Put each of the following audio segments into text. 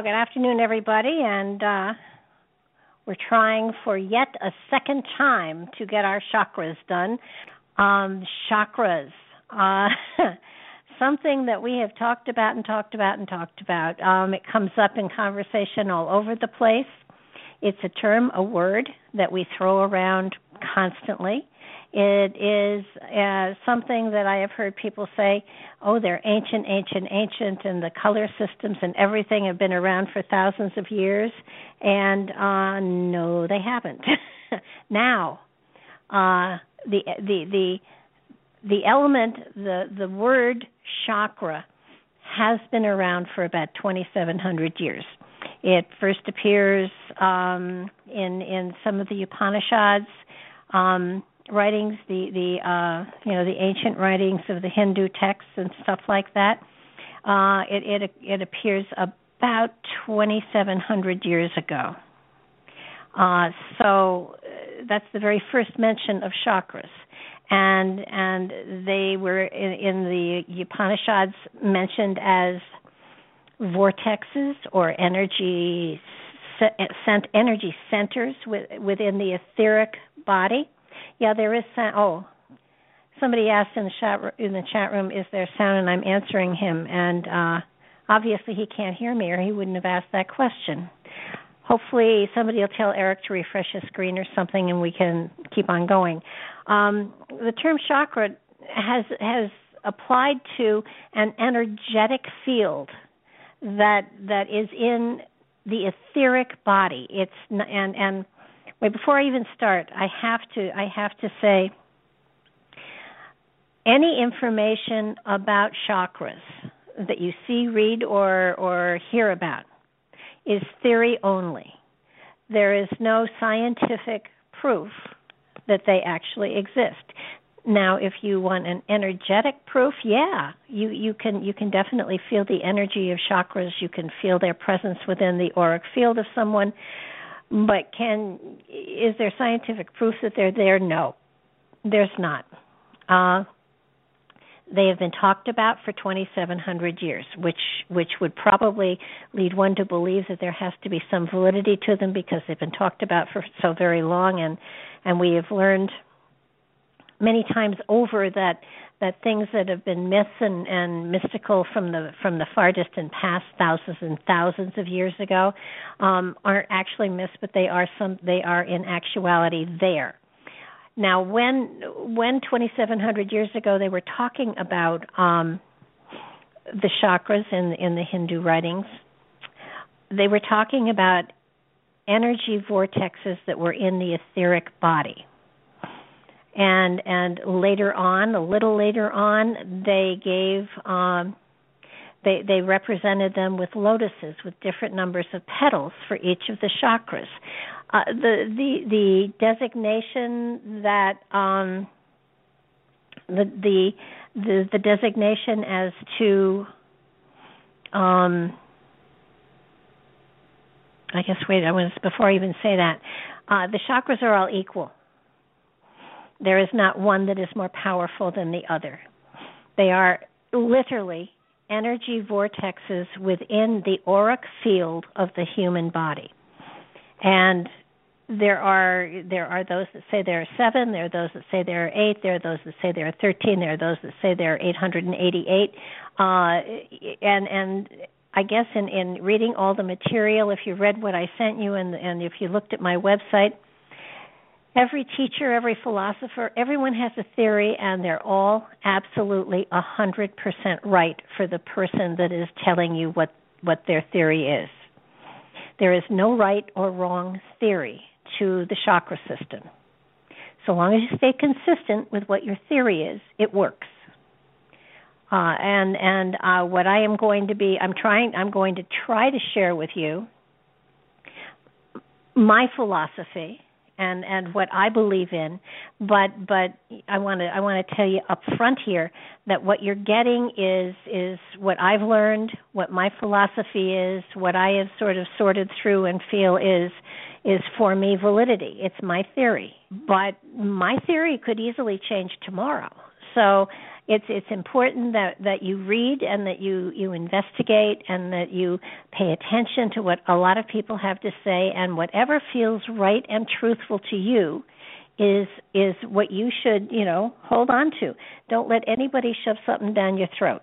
Well, good afternoon, everybody, and uh, we're trying for yet a second time to get our chakras done. Um, chakras, uh, something that we have talked about and talked about and talked about. Um, it comes up in conversation all over the place. It's a term, a word that we throw around constantly. It is uh, something that I have heard people say, oh, they're ancient, ancient, ancient, and the color systems and everything have been around for thousands of years. And uh, no, they haven't. now, uh, the the the the element, the the word chakra, has been around for about 2,700 years. It first appears um, in in some of the Upanishads. Um, writings, the the uh, you know the ancient writings of the Hindu texts and stuff like that. Uh, it it it appears about 2,700 years ago. Uh, so uh, that's the very first mention of chakras, and and they were in, in the Upanishads mentioned as vortexes or energy sent energy centers within the etheric body yeah, there is sound. Oh, somebody asked in the chat in the chat room, "Is there sound?" And I'm answering him, and uh, obviously he can't hear me, or he wouldn't have asked that question. Hopefully, somebody will tell Eric to refresh his screen or something, and we can keep on going. Um, the term chakra has has applied to an energetic field that that is in the etheric body. It's and and Wait, before I even start, I have to I have to say any information about chakras that you see, read, or or hear about is theory only. There is no scientific proof that they actually exist. Now, if you want an energetic proof, yeah, you you can you can definitely feel the energy of chakras. You can feel their presence within the auric field of someone. But can is there scientific proof that they're there? No, there's not. Uh, they have been talked about for 2,700 years, which which would probably lead one to believe that there has to be some validity to them because they've been talked about for so very long, and and we have learned many times over that that things that have been myths and, and mystical from the from the far distant past, thousands and thousands of years ago, um, aren't actually myths, but they are some they are in actuality there. Now, when when 2,700 years ago they were talking about um, the chakras in in the Hindu writings, they were talking about energy vortexes that were in the etheric body and and later on, a little later on, they gave um, they they represented them with lotuses with different numbers of petals for each of the chakras. Uh, the the the designation that um, the the the, the designation as to um, I guess wait, I was before I even say that. Uh, the chakras are all equal. There is not one that is more powerful than the other. They are literally energy vortexes within the auric field of the human body. And there are there are those that say there are seven, there are those that say there are eight, there are those that say there are thirteen, there are those that say there are eight hundred and eighty eight. Uh and and I guess in, in reading all the material, if you read what I sent you and and if you looked at my website, every teacher, every philosopher, everyone has a theory, and they're all absolutely a hundred percent right for the person that is telling you what what their theory is. There is no right or wrong theory to the chakra system. So long as you stay consistent with what your theory is, it works. Uh, and and uh, what I am going to be, I'm trying, I'm going to try to share with you my philosophy and and what I believe in. But but I want to I want to tell you up front here that what you're getting is is what I've learned, what my philosophy is, what I have sort of sorted through and feel is is for me validity. It's my theory, but my theory could easily change tomorrow. So it's it's important that that you read and that you you investigate and that you pay attention to what a lot of people have to say. And whatever feels right and truthful to you is is what you should you know hold on to. Don't let anybody shove something down your throat.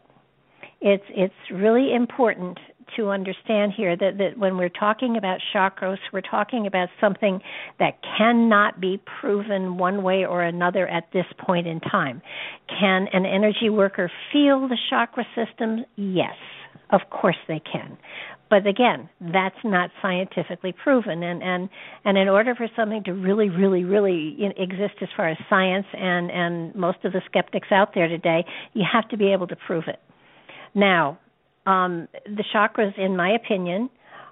It's it's really important to understand here that, that when we're talking about chakras, we're talking about something that cannot be proven one way or another at this point in time. Can an energy worker feel the chakra system? Yes, of course they can. But again, that's not scientifically proven, and and and in order for something to really, really, really exist as far as science and and most of the skeptics out there today, you have to be able to prove it. Now, um, the chakras, in my opinion,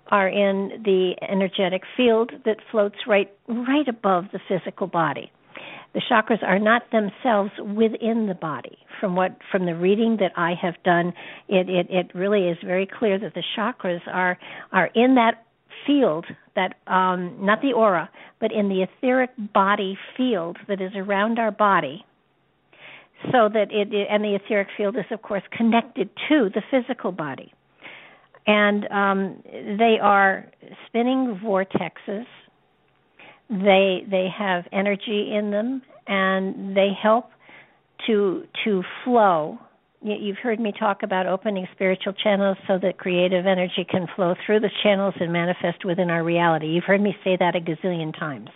are in the energetic field that floats right right above the physical body. The chakras are not themselves within the body. From what from the reading that I have done, it, it, it really is very clear that the chakras are are in that field that um, not the aura, but in the etheric body field that is around our body so that it, and the etheric field is of course connected to the physical body. And um, they are spinning vortexes. They they have energy in them and they help to to flow. You've heard me talk about opening spiritual channels so that creative energy can flow through the channels and manifest within our reality. You've heard me say that a gazillion times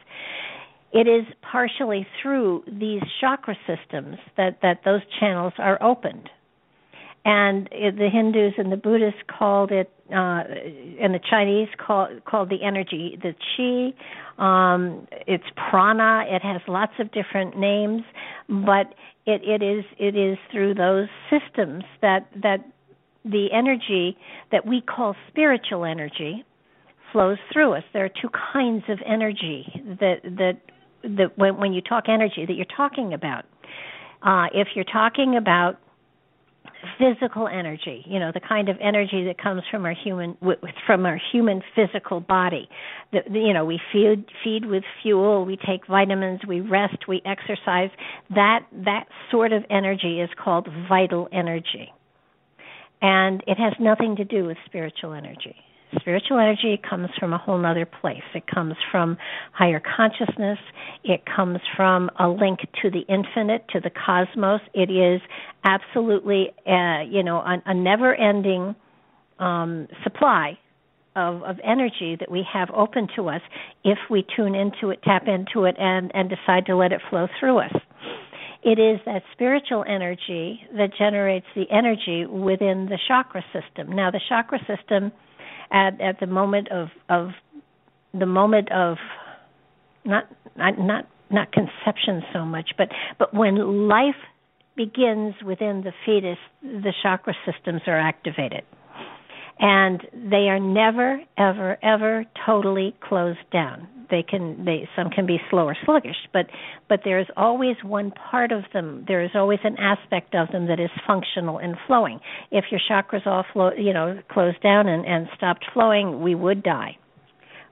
it is partially through these chakra systems that, that those channels are opened. And the Hindus and the Buddhists called it, uh, and the Chinese call, called the energy the chi. Um, it's prana. It has lots of different names, but it, it is it is through those systems that that the energy that we call spiritual energy flows through us. There are two kinds of energy that that that when, when you talk energy that you're talking about. Uh, if you're talking about physical energy, you know, the kind of energy that comes from our human from our human physical body. The, you know, we feed feed with fuel, we take vitamins, we rest, we exercise. That that sort of energy is called vital energy. And it has nothing to do with spiritual energy. Spiritual energy comes from a whole other place. It comes from higher consciousness. It comes from a link to the infinite, to the cosmos. It is absolutely, uh, you know, a, a never-ending um, supply of, of energy that we have open to us if we tune into it, tap into it, and, and decide to let it flow through us. It is that spiritual energy that generates the energy within the chakra system. Now, the chakra system at at the moment of of the moment of not not not not conception so much, but but when life begins within the fetus, the chakra systems are activated. And they are never, ever, ever totally closed down. They can they some can be slow or sluggish but but there is always one part of them there is always an aspect of them that is functional and flowing. If your chakras all flow you know closed down and and stopped flowing we would die.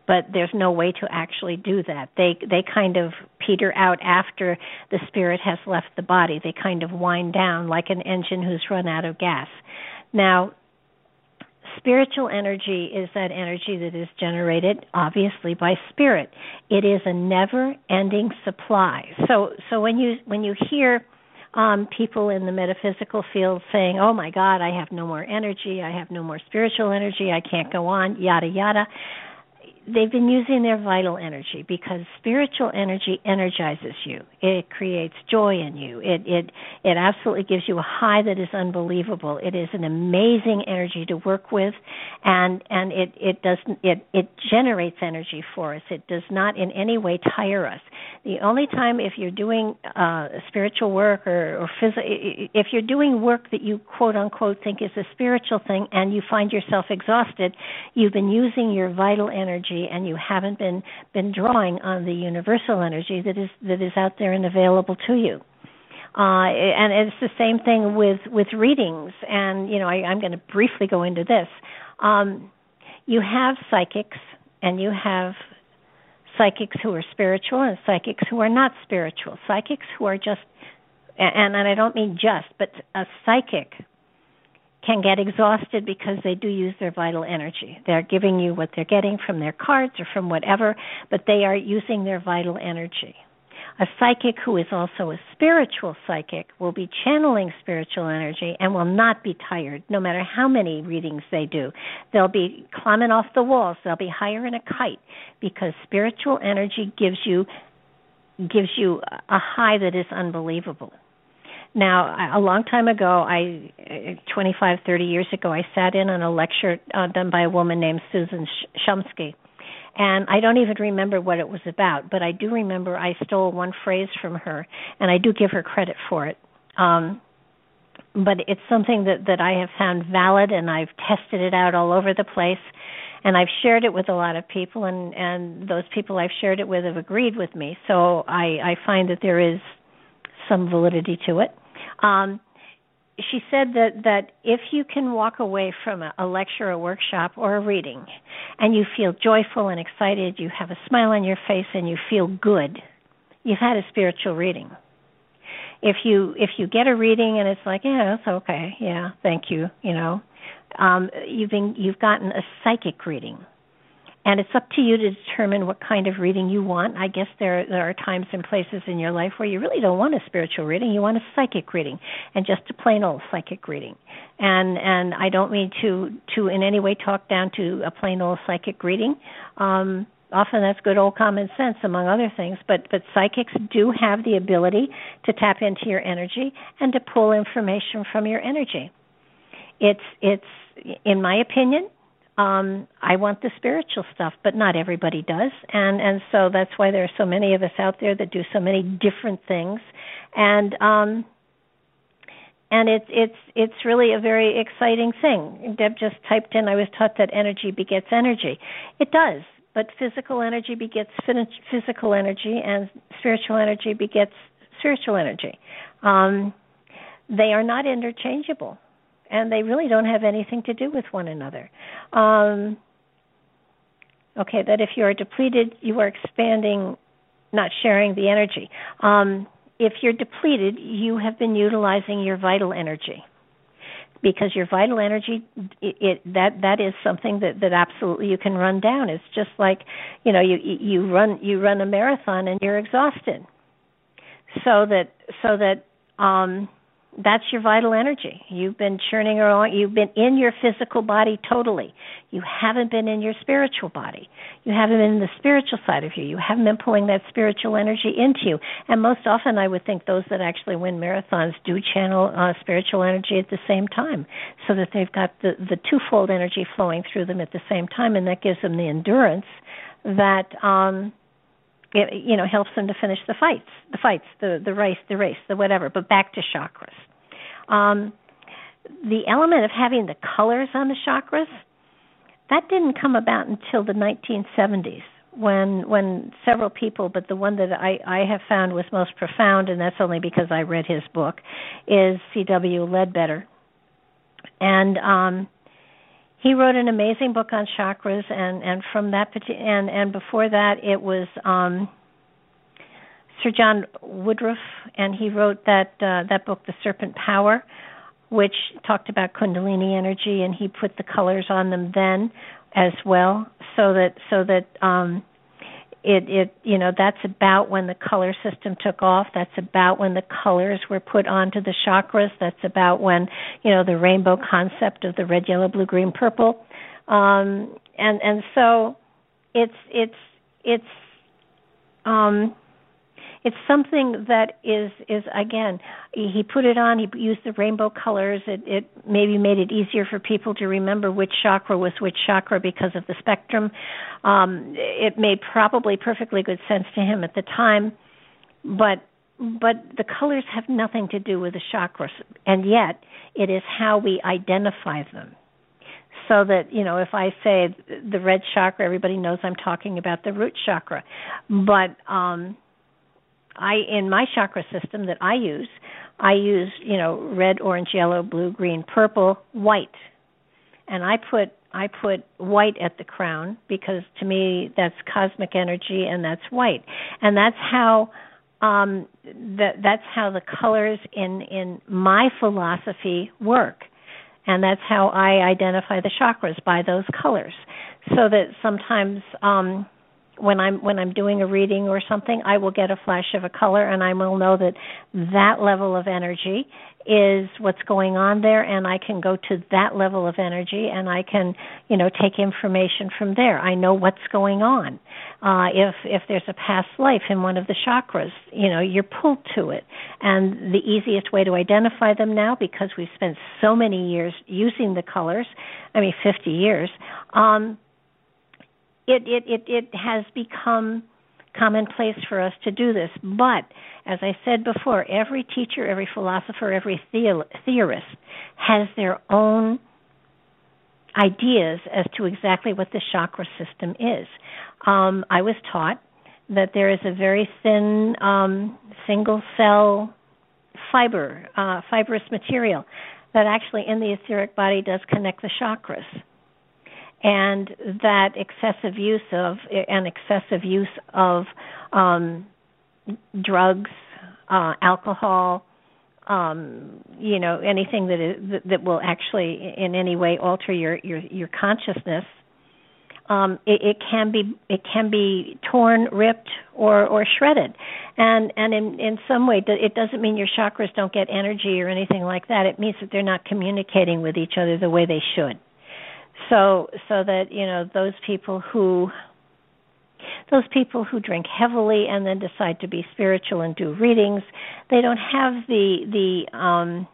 But there's no way to actually do that. They they kind of peter out after the spirit has left the body. They kind of wind down like an engine who's run out of gas. Now spiritual energy is that energy that is generated obviously by spirit. It is a never ending supply. So so when you when you hear um people in the metaphysical field saying oh my god i have no more energy i have no more spiritual energy i can't go on yada yada they've been using their vital energy because spiritual energy energizes you. It creates joy in you. It it it absolutely gives you a high that is unbelievable. It is an amazing energy to work with and and it it does it it generates energy for us. It does not in any way tire us. The only time if you're doing uh spiritual work or or phys- if you're doing work that you quote unquote think is a spiritual thing and you find yourself exhausted, you've been using your vital energy energy and you haven't been been drawing on the universal energy that is that is out there and available to you. Uh, and it's the same thing with with readings. And you know, I, I'm going to briefly go into this. Um, you have psychics, and you have psychics who are spiritual, and psychics who are not spiritual. Psychics who are just, and and I don't mean just, but a psychic can get exhausted because they do use their vital energy. They're giving you what they're getting from their cards or from whatever, but they are using their vital energy. A psychic who is also a spiritual psychic will be channeling spiritual energy and will not be tired no matter how many readings they do. They'll be climbing off the walls, they'll be higher in a kite because spiritual energy gives you gives you a high that is unbelievable. Now, a long time ago, I 25, 30 years ago, I sat in on a lecture uh, done by a woman named Susan Shumsky. And I don't even remember what it was about, but I do remember I stole one phrase from her, and I do give her credit for it. Um, but it's something that that I have found valid, and I've tested it out all over the place, and I've shared it with a lot of people, and and those people I've shared it with have agreed with me. So I I find that there is some validity to it. Um, she said that that if you can walk away from a, a lecture, a workshop, or a reading, and you feel joyful and excited, you have a smile on your face, and you feel good, you've had a spiritual reading. If you if you get a reading and it's like, yeah, that's okay, yeah, thank you, you know, um, you've been you've gotten a psychic reading and it's up to you to determine what kind of reading you want. I guess there there are times and places in your life where you really don't want a spiritual reading, you want a psychic reading and just a plain old psychic reading. And and I don't mean to to in any way talk down to a plain old psychic reading. Um often that's good old common sense among other things but but psychics do have the ability to tap into your energy and to pull information from your energy it's it's in my opinion um i want the spiritual stuff but not everybody does. And and so that's why there are so many of us out there that do so many different things. And um and it's it's it's really a very exciting thing. Deb just typed in i was taught that energy begets energy. It does but physical energy begets physical energy and spiritual energy begets spiritual energy. Um they are not interchangeable and they really don't have anything to do with one another. Um, okay, that if you are depleted, you are expanding, not sharing the energy. Um, if you're depleted, you have been utilizing your vital energy because your vital energy it, it that that is something that that absolutely you can run down it's just like you know you you run you run a marathon and you're exhausted so that so that um that's your vital energy. You've been churning around, You've been in your physical body totally. You haven't been in your spiritual body. You haven't been in the spiritual side of you. You haven't been pulling that spiritual energy into you. And most often, I would think those that actually win marathons do channel uh, spiritual energy at the same time, so that they've got the the twofold energy flowing through them at the same time, and that gives them the endurance that um it, you know helps them to finish the fights the fights the the race the race the whatever but back to chakras um, the element of having the colors on the chakras that didn't come about until the 1970s when when several people, but the one that I I have found was most profound, and that's only because I read his book, is C.W. Leadbeater, and um, he wrote an amazing book on chakras, and and from that and and before that it was um, Sir John Woodroffe, and he wrote that uh, that book, The Serpent Power, which talked about Kundalini energy, and he put the colors on them then as well, so that so that um, it it you know that's about when the color system took off. That's about when the colors were put onto the chakras. That's about when you know the rainbow concept of the red, yellow, blue, green, purple, um, and and so it's it's it's um it's something that is is again he put it on he used the rainbow colors. It it maybe made it easier for people to remember which chakra was which chakra because of the spectrum. Um it made probably perfectly good sense to him at the time but but the colors have nothing to do with the chakras and yet it is how we identify them. So that you know if i say the red chakra everybody knows i'm talking about the root chakra. But um I in my chakra system that I use, I use, you know, red, orange, yellow, blue, green, purple, white. And I put I put white at the crown because to me that's cosmic energy and that's white. And that's how um that that's how the colors in in my philosophy work. And that's how I identify the chakras by those colors. So that sometimes um when I'm when I'm doing a reading or something, I will get a flash of a color and I will know that that level of energy is what's going on there and I can go to that level of energy and I can, you know, take information from there. I know what's going on. Uh if if there's a past life in one of the chakras, you know, you're pulled to it. And the easiest way to identify them now because we've spent so many years using the colors, I mean 50 years, um it it it, it has become commonplace for us to do this. But as I said before, every teacher, every philosopher, every theorist has their own ideas as to exactly what the chakra system is. Um, I was taught that there is a very thin um, single cell fiber, uh, fibrous material that actually in the etheric body does connect the chakras and that excessive use of an excessive use of um, drugs, uh, alcohol, um, you know, anything that is that, will actually in any way alter your your, your consciousness. Um, it, it can be it can be torn, ripped, or or shredded, and and in in some way it doesn't mean your chakras don't get energy or anything like that. It means that they're not communicating with each other the way they should so so that you know those people who those people who drink heavily and then decide to be spiritual and do readings they don't have the the um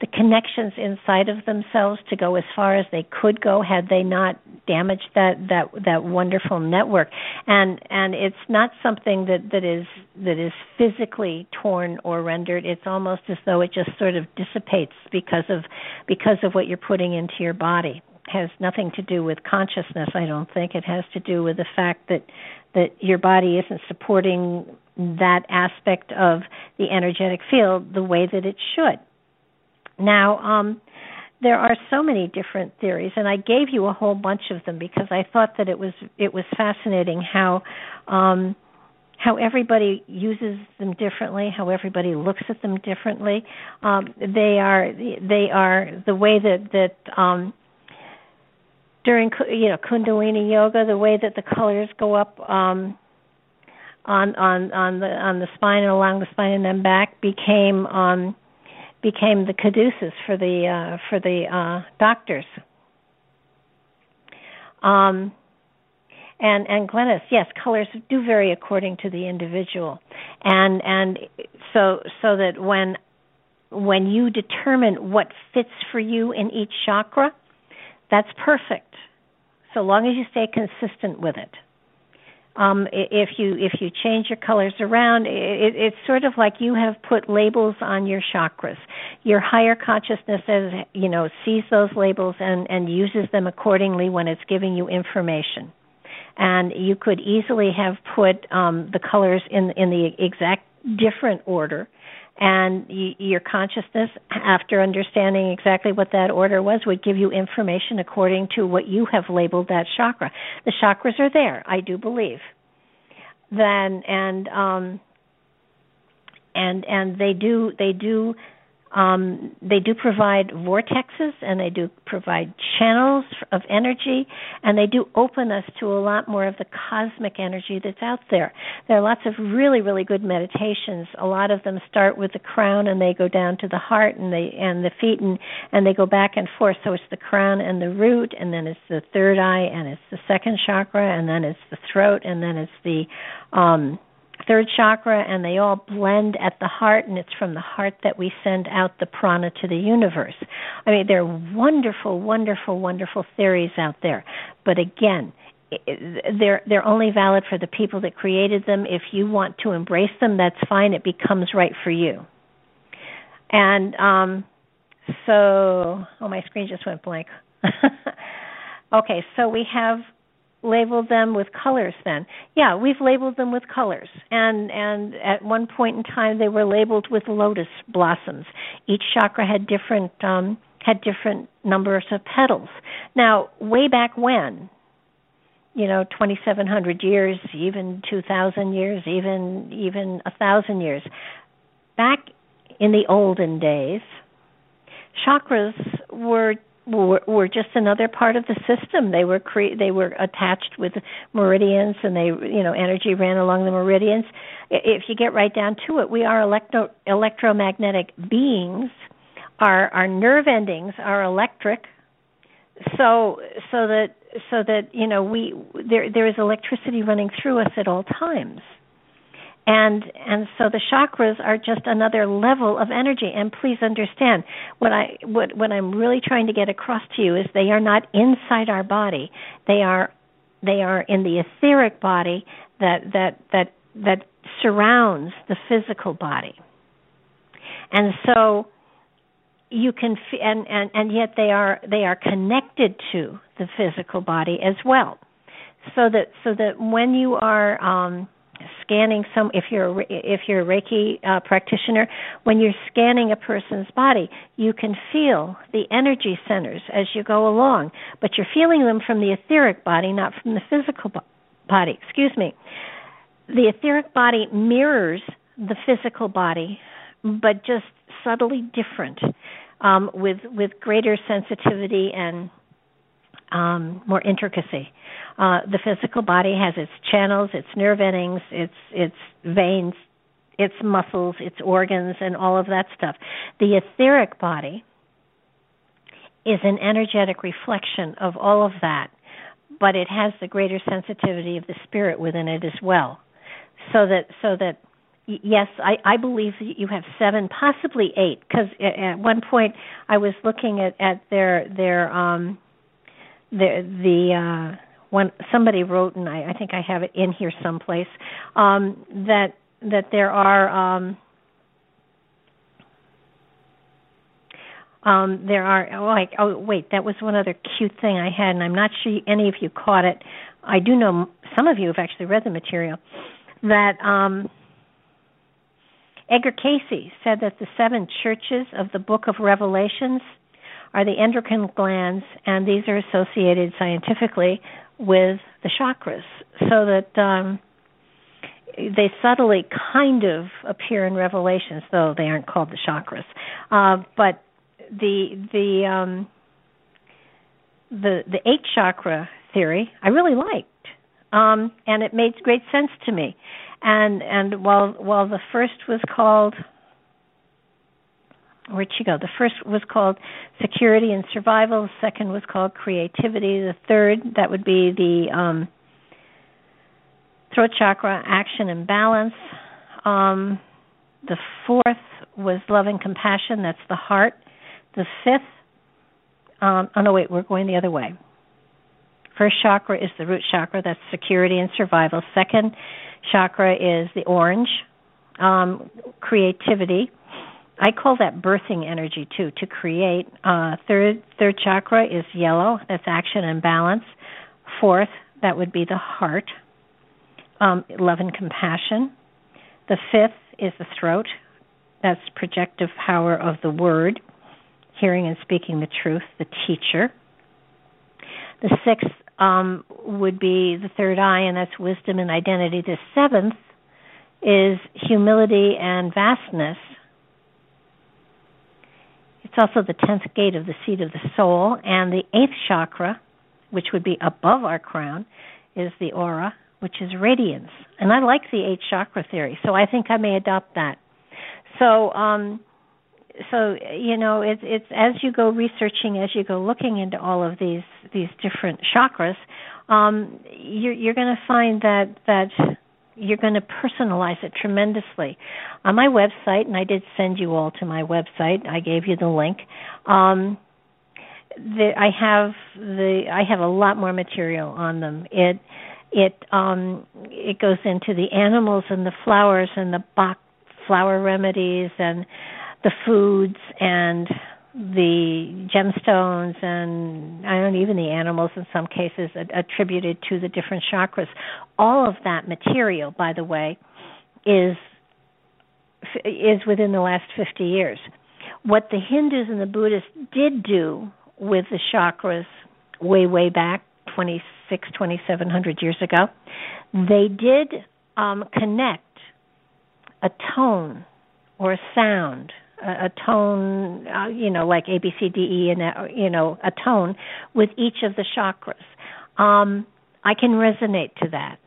the connections inside of themselves to go as far as they could go had they not damaged that that that wonderful network. And and it's not something that that is that is physically torn or rendered. It's almost as though it just sort of dissipates because of because of what you're putting into your body has nothing to do with consciousness i don't think it has to do with the fact that that your body isn't supporting that aspect of the energetic field the way that it should now um there are so many different theories and i gave you a whole bunch of them because i thought that it was it was fascinating how um how everybody uses them differently, how everybody looks at them differently. Um, they are they are the way that that um, during you know kundalini yoga the way that the colors go up um on on on the on the spine and along the spine and then back became um became the caduceus for the uh for the uh doctors. Um and and Glennis, yes, colors do vary according to the individual, and and so so that when when you determine what fits for you in each chakra, that's perfect, so long as you stay consistent with it. Um, if you if you change your colors around, it, it's sort of like you have put labels on your chakras. Your higher consciousness, as you know, sees those labels and and uses them accordingly when it's giving you information. and you could easily have put um, the colors in in the exact different order and y- your consciousness after understanding exactly what that order was would give you information according to what you have labeled that chakra. The chakras are there i do believe. Then and um and and they do they do um, they do provide vortexes and they do provide channels of energy and they do open us to a lot more of the cosmic energy that's out there. There are lots of really really good meditations. A lot of them start with the crown and they go down to the heart and they and the feet and and they go back and forth. So it's the crown and the root and then it's the third eye and it's the second chakra and then it's the throat and then it's the um third chakra and they all blend at the heart and it's from the heart that we send out the prana to the universe. I mean there are wonderful wonderful wonderful theories out there. But again, they're they're only valid for the people that created them. If you want to embrace them, that's fine. It becomes right for you. And um so oh my screen just went blank. okay, so we have labeled them with colors then. Yeah we've labeled them with colors. And and at one point in time they were labeled with lotus blossoms. Each chakra had different um had different numbers of petals. Now way back when you know 2700 years even 2000 years even even a thousand years back in the olden days chakras were were, were just another part of the system. They were cre- they were attached with meridians, and they you know energy ran along the meridians. If you get right down to it, we are electro electromagnetic beings. Our our nerve endings are electric, so so that so that you know we there there is electricity running through us at all times and and so the chakras are just another level of energy. And please understand what i what what i'm really trying to get across to you is they are not inside our body. They are they are in the etheric body that that that that surrounds the physical body. And so you can and and and yet they are they are connected to the physical body as well. So that so that when you are um scanning some if you're a, if you're a reiki uh, practitioner when you're scanning a person's body you can feel the energy centers as you go along but you're feeling them from the etheric body not from the physical body. Excuse me. The etheric body mirrors the physical body but just subtly different um, with with greater sensitivity and um, more intricacy. Uh, the physical body has its channels, its nerve endings, its its veins, its muscles, its organs, and all of that stuff. The etheric body is an energetic reflection of all of that, but it has the greater sensitivity of the spirit within it as well. So that so that yes, I, I believe you have seven, possibly eight, because at one point I was looking at at their their um the the uh when somebody wrote and I, I think I have it in here someplace um that that there are um um there are oh, like oh wait that was one other cute thing I had and I'm not sure any of you caught it. I do know some of you have actually read the material that um Edgar Cayce said that the seven churches of the book of Revelations are the endocrine glands, and these are associated scientifically with the chakras, so that um, they subtly kind of appear in Revelations, though they aren't called the chakras. Uh, but the the um, the the eight chakra theory I really liked, um, and it made great sense to me. And and while while the first was called where'd she go? The first was called security and survival. The second was called creativity. The third, that would be the um, throat chakra, action and balance. Um, the fourth was love and compassion. That's the heart. The fifth, um, oh no, wait, we're going the other way. First chakra is the root chakra. That's security and survival. Second chakra is the orange, um, creativity I call that birthing energy too to create. Uh, third third chakra is yellow. That's action and balance. Fourth, that would be the heart. Um, love and compassion. The fifth is the throat. That's projective power of the word, hearing and speaking the truth, the teacher. The sixth um, would be the third eye, and that's wisdom and identity. The seventh is humility and vastness. It's also the tenth gate of the seat of the soul, and the eighth chakra, which would be above our crown, is the aura, which is radiance. And I like the eight chakra theory, so I think I may adopt that. So, um, so you know, it's it's as you go researching, as you go looking into all of these these different chakras, um, you're you're going to find that that you're going to personalize it tremendously. On my website, and I did send you all to my website. I gave you the link. Um, the, I have the I have a lot more material on them. It it um, it goes into the animals and the flowers and the Bach flower remedies and the foods and the gemstones and I don't even the animals in some cases attributed to the different chakras. All of that material, by the way, is is within the last 50 years. What the Hindus and the Buddhists did do with the chakras way way back 26 2700 years ago, they did um, connect a tone or a sound a, tone, uh, you know, like A, B, C, D, E, and uh, you know, a tone with each of the chakras. Um, I can resonate to that,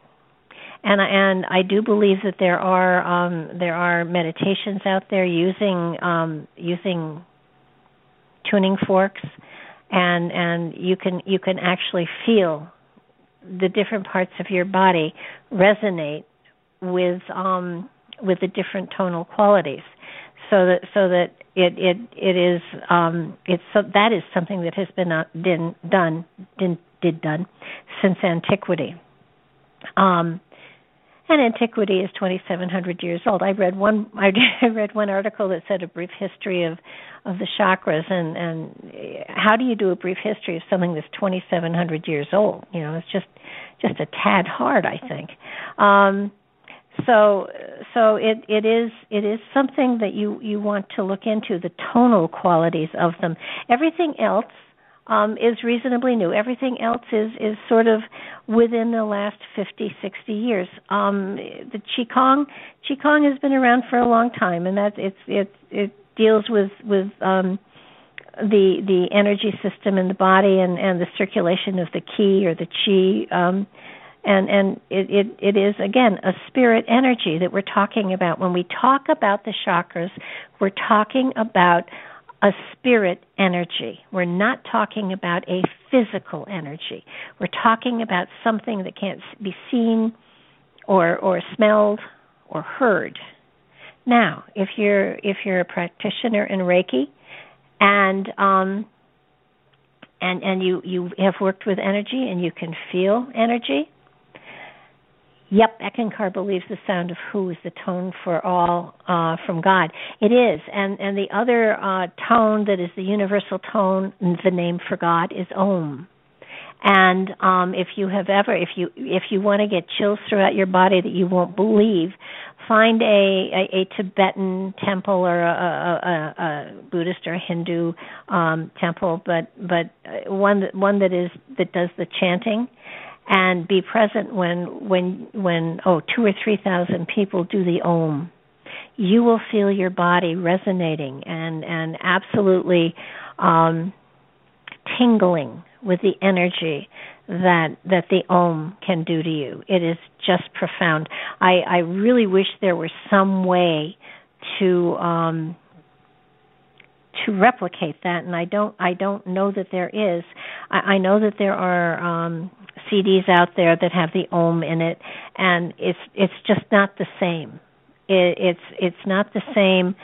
and and I do believe that there are um, there are meditations out there using um, using tuning forks, and and you can you can actually feel the different parts of your body resonate with um, with the different tonal qualities so that so that it it it is um it's so that is something that has been uh, been done did, did done since antiquity. Um and antiquity is 2700 years old. I read one i read one article that said a brief history of of the chakras and and how do you do a brief history of something that's 2700 years old? You know it's just just a tad hard i think. Um so so it it is it is something that you you want to look into the tonal qualities of them. Everything else um, is reasonably new. Everything else is is sort of within the last 50 60 years. Um, the qigong qigong has been around for a long time and that it's it it deals with with um, the the energy system in the body and and the circulation of the qi or the qi um, and and it, it it is again a spirit energy that we're talking about. When we talk about the chakras we're talking about a spirit energy. We're not talking about a physical energy. We're talking about something that can't be seen or or smelled or heard. Now if you're if you're a practitioner in reiki and um and and you you have worked with energy and you can feel energy Yep, Eckankar believes the sound of HU is the tone for all uh, from God. It is, and and the other uh, tone that is the universal tone, the name for God is Om. And um, if you have ever, if you if you want to get chills throughout your body that you won't believe, find a a, a Tibetan temple or a, a, a, Buddhist or a Hindu um, temple, but but uh, one that one that is that does the chanting and be present when when when oh two or three thousand people do the om. You will feel your body resonating and and absolutely um tingling with the energy that that the om can do to you. It is just profound. I i really wish there were some way to um to replicate that and i don't i don't know that there is. I, I know that there are um CDs out there that have the Om in it, and it's it's just not the same. It, it's it's not the same.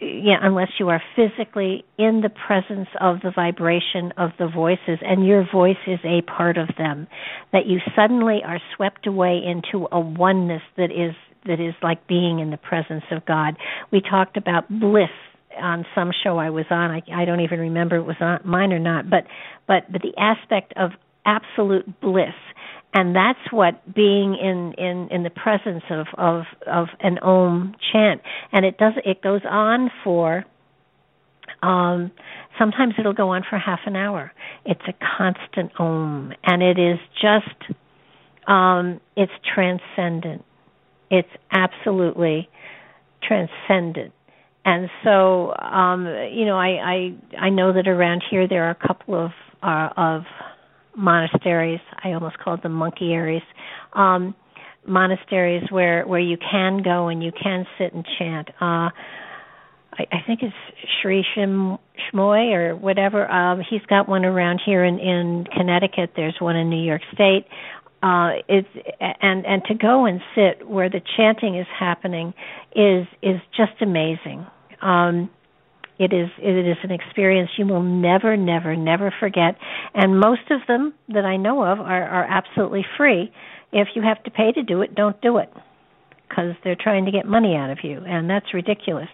Yeah, unless you are physically in the presence of the vibration of the voices, and your voice is a part of them, that you suddenly are swept away into a oneness that is that is like being in the presence of God. We talked about bliss on some show I was on. I, I don't even remember it was on mine or not, but but but the aspect of absolute bliss. And that's what being in in in the presence of of of an om chant. And it does it goes on for um sometimes it'll go on for half an hour. It's a constant om. And it is just um it's transcendent. It's absolutely transcendent. And so um you know i i i know that around here there are a couple of uh, of monasteries. I almost called them monkeyaries. Um, monasteries where where you can go and you can sit and chant. Uh, I, I think it's Sri Shim, Shmoy or whatever. Um, he's got one around here in in Connecticut. There's one in New York State. Uh, it's and and to go and sit where the chanting is happening is is just amazing. Um, it is it is an experience you will never, never, never forget. And most of them that I know of are, are absolutely free. If you have to pay to do it, don't do it because they're trying to get money out of you, and that's ridiculous.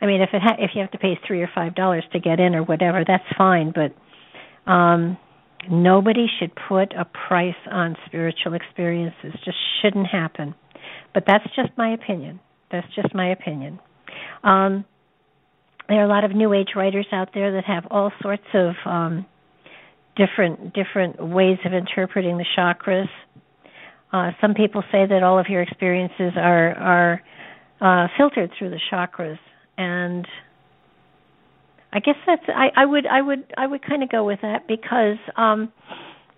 I mean, if it ha- if you have to pay three or five dollars to get in or whatever, that's fine. But um, nobody should put a price on spiritual experiences. Just shouldn't happen. But that's just my opinion. That's just my opinion. Um, there are a lot of new age writers out there that have all sorts of um, different different ways of interpreting the chakras. Uh, some people say that all of your experiences are are uh, filtered through the chakras, and I guess that's I, I would I would I would kind of go with that because um,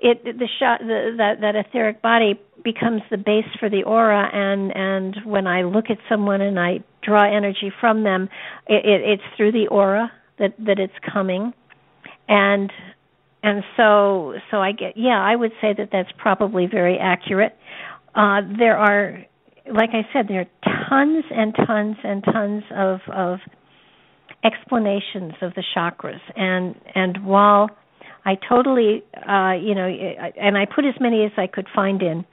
it the shot the, that that etheric body becomes the base for the aura and and when i look at someone and i draw energy from them it, it it's through the aura that that it's coming. And and so so i get yeah i would say that that's probably very accurate. Uh there are like i said there are tons and tons and tons of of explanations of the chakras. And and while I totally, uh, you know, and I put as many as I could find in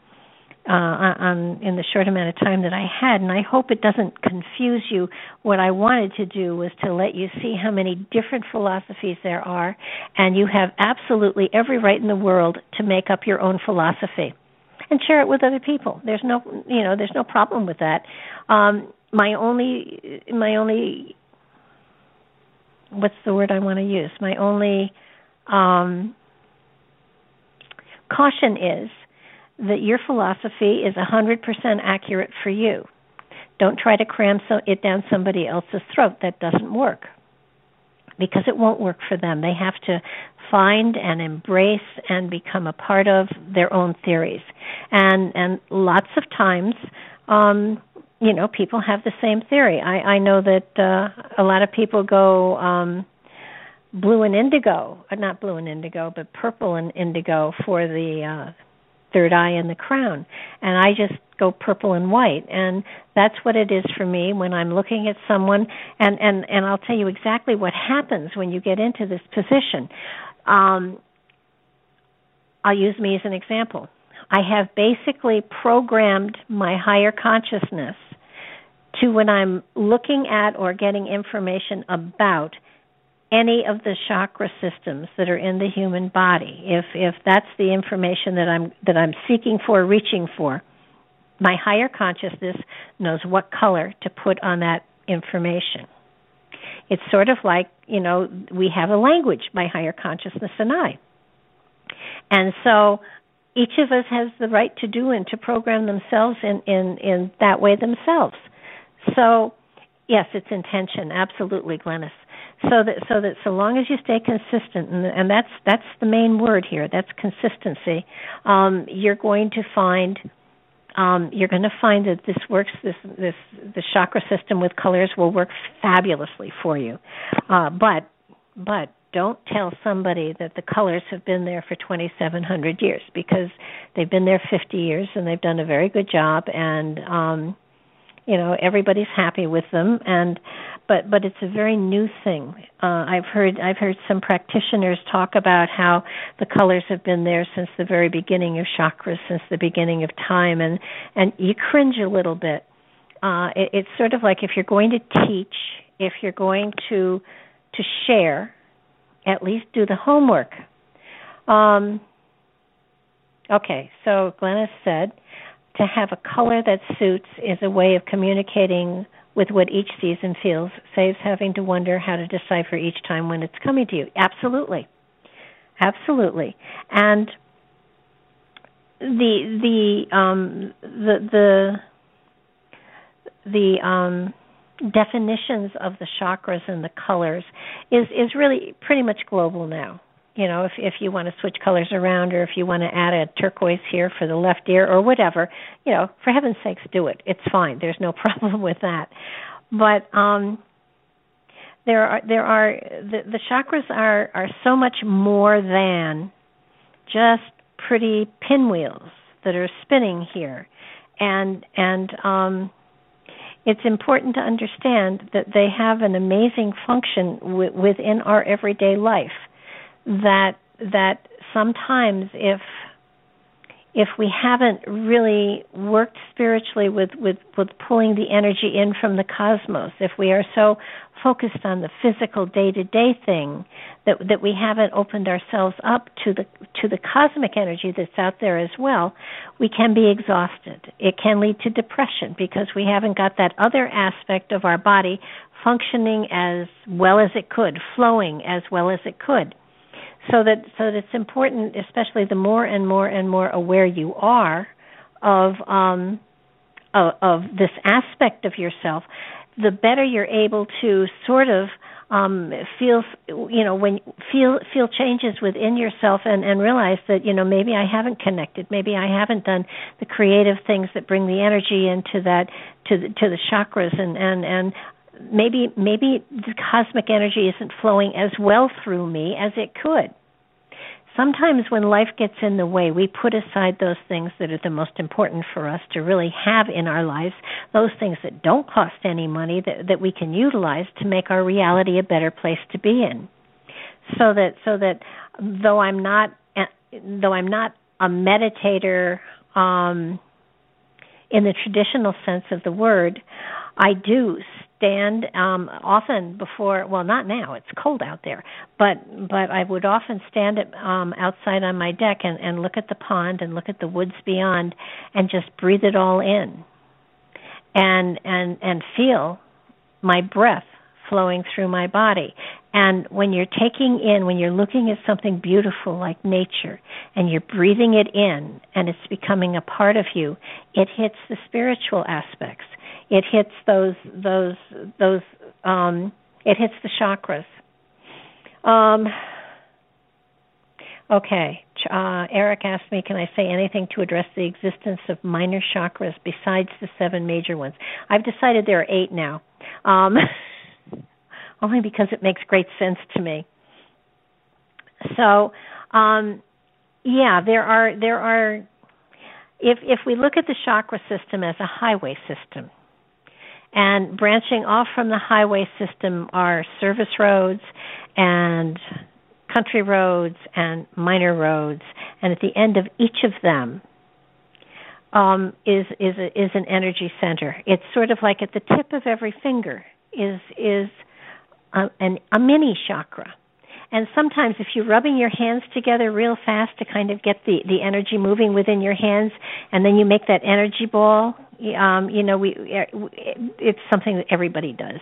uh, on in the short amount of time that I had, and I hope it doesn't confuse you. What I wanted to do was to let you see how many different philosophies there are, and you have absolutely every right in the world to make up your own philosophy and share it with other people. There's no, you know, there's no problem with that. Um, my only, my only, what's the word I want to use? My only um, caution is that your philosophy is 100% accurate for you. Don't try to cram so, it down somebody else's throat. That doesn't work because it won't work for them. They have to find and embrace and become a part of their own theories. And and lots of times um you know people have the same theory. I I know that uh a lot of people go um blue and indigo, uh, not blue and indigo, but purple and indigo for the uh, third eye and the crown. And I just go purple and white, and that's what it is for me when I'm looking at someone. And and and I'll tell you exactly what happens when you get into this position. Um, I'll use me as an example. I have basically programmed my higher consciousness to when I'm looking at or getting information about any of the chakra systems that are in the human body. If if that's the information that i'm that i'm seeking for reaching for my higher consciousness knows what color to put on that information. It's sort of like you know we have a language my higher consciousness and i. And so each of us has the right to do and to program themselves in in in that way themselves. So yes it's intention. Absolutely glennis so that so that so long as you stay consistent and, and that's that's the main word here that's consistency um, you're going to find um, you're going to find that this works this this the chakra system with colors will work fabulously for you. Uh, but but don't tell somebody that the colors have been there for 2700 years because they've been there 50 years and they've done a very good job and um you know everybody's happy with them and but but it's a very new thing. Uh, I've heard I've heard some practitioners talk about how the colors have been there since the very beginning of chakras, since the beginning of time, and and you cringe a little bit. Uh, it, it's sort of like if you're going to teach, if you're going to to share, at least do the homework. Um, Okay, so Glennis said to have a color that suits is a way of communicating with what each season feels, saves having to wonder how to decipher each time when it's coming to you. Absolutely. Absolutely. And the the um the the the um definitions of the chakras and the colors is is really pretty much global now you know if if you want to switch colors around or if you want to add a turquoise here for the left ear or whatever you know for heaven's sakes do it. It's fine. There's no problem with that. But um there are there are the, the chakras are are so much more than just pretty pinwheels that are spinning here. And and um it's important to understand that they have an amazing function w- within our everyday life that that sometimes if if we haven't really worked spiritually with, with, with pulling the energy in from the cosmos, if we are so focused on the physical day to day thing that that we haven't opened ourselves up to the to the cosmic energy that's out there as well, we can be exhausted. It can lead to depression because we haven't got that other aspect of our body functioning as well as it could, flowing as well as it could so that so that it's important, especially the more and more and more aware you are of um, of, of this aspect of yourself, the better you're able to sort of um feel you know when feel feel changes within yourself and and realize that you know maybe I haven't connected maybe I haven't done the creative things that bring the energy into that to the, to the chakras and and and maybe maybe the cosmic energy isn't flowing as well through me as it could. Sometimes when life gets in the way we put aside those things that are the most important for us to really have in our lives those things that don't cost any money that that we can utilize to make our reality a better place to be in. So that so that though i'm not though i'm not a meditator um in the traditional sense of the word i do stand um often before well not now it's cold out there but but I would often stand at, um outside on my deck and and look at the pond and look at the woods beyond and just breathe it all in. And and and feel my breath flowing through my body. And when you're taking in when you're looking at something beautiful like nature and you're breathing it in and it's becoming a part of you it hits the spiritual aspects it hits those those those um it hits the chakras um okay uh, Eric asked me, can I say anything to address the existence of minor chakras besides the seven major ones? I've decided there are eight now, um, only because it makes great sense to me. So, um, yeah, there are there are. If if we look at the chakra system as a highway system, and branching off from the highway system are service roads and country roads and minor roads, and at the end of each of them um, is is a, is an energy center. It's sort of like at the tip of every finger is is a, an, a mini chakra. And sometimes, if you're rubbing your hands together real fast to kind of get the the energy moving within your hands, and then you make that energy ball, um, you know, we it's something that everybody does.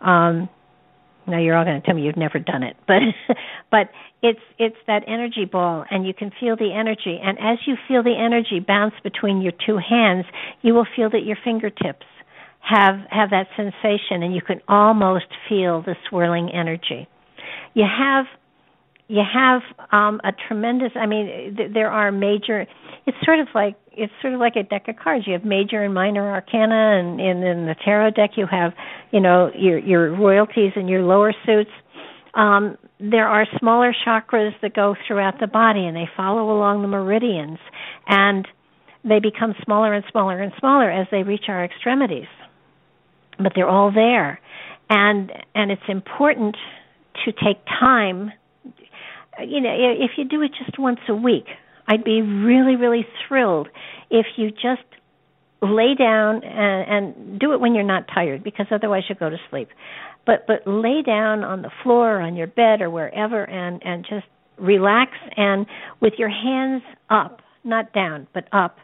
Um, now you're all going to tell me you've never done it, but but it's it's that energy ball, and you can feel the energy. And as you feel the energy bounce between your two hands, you will feel that your fingertips have have that sensation, and you can almost feel the swirling energy. You have you have um, a tremendous. I mean, th- there are major. It's sort of like it's sort of like a deck of cards. You have major and minor arcana, and, and in the tarot deck you have, you know, your your royalties and your lower suits. Um, there are smaller chakras that go throughout the body, and they follow along the meridians, and they become smaller and smaller and smaller as they reach our extremities. But they're all there, and and it's important to take time you know, if you do it just once a week, I'd be really, really thrilled if you just lay down and, and do it when you're not tired, because otherwise you'll go to sleep. But but lay down on the floor, or on your bed, or wherever, and and just relax and with your hands up, not down, but up.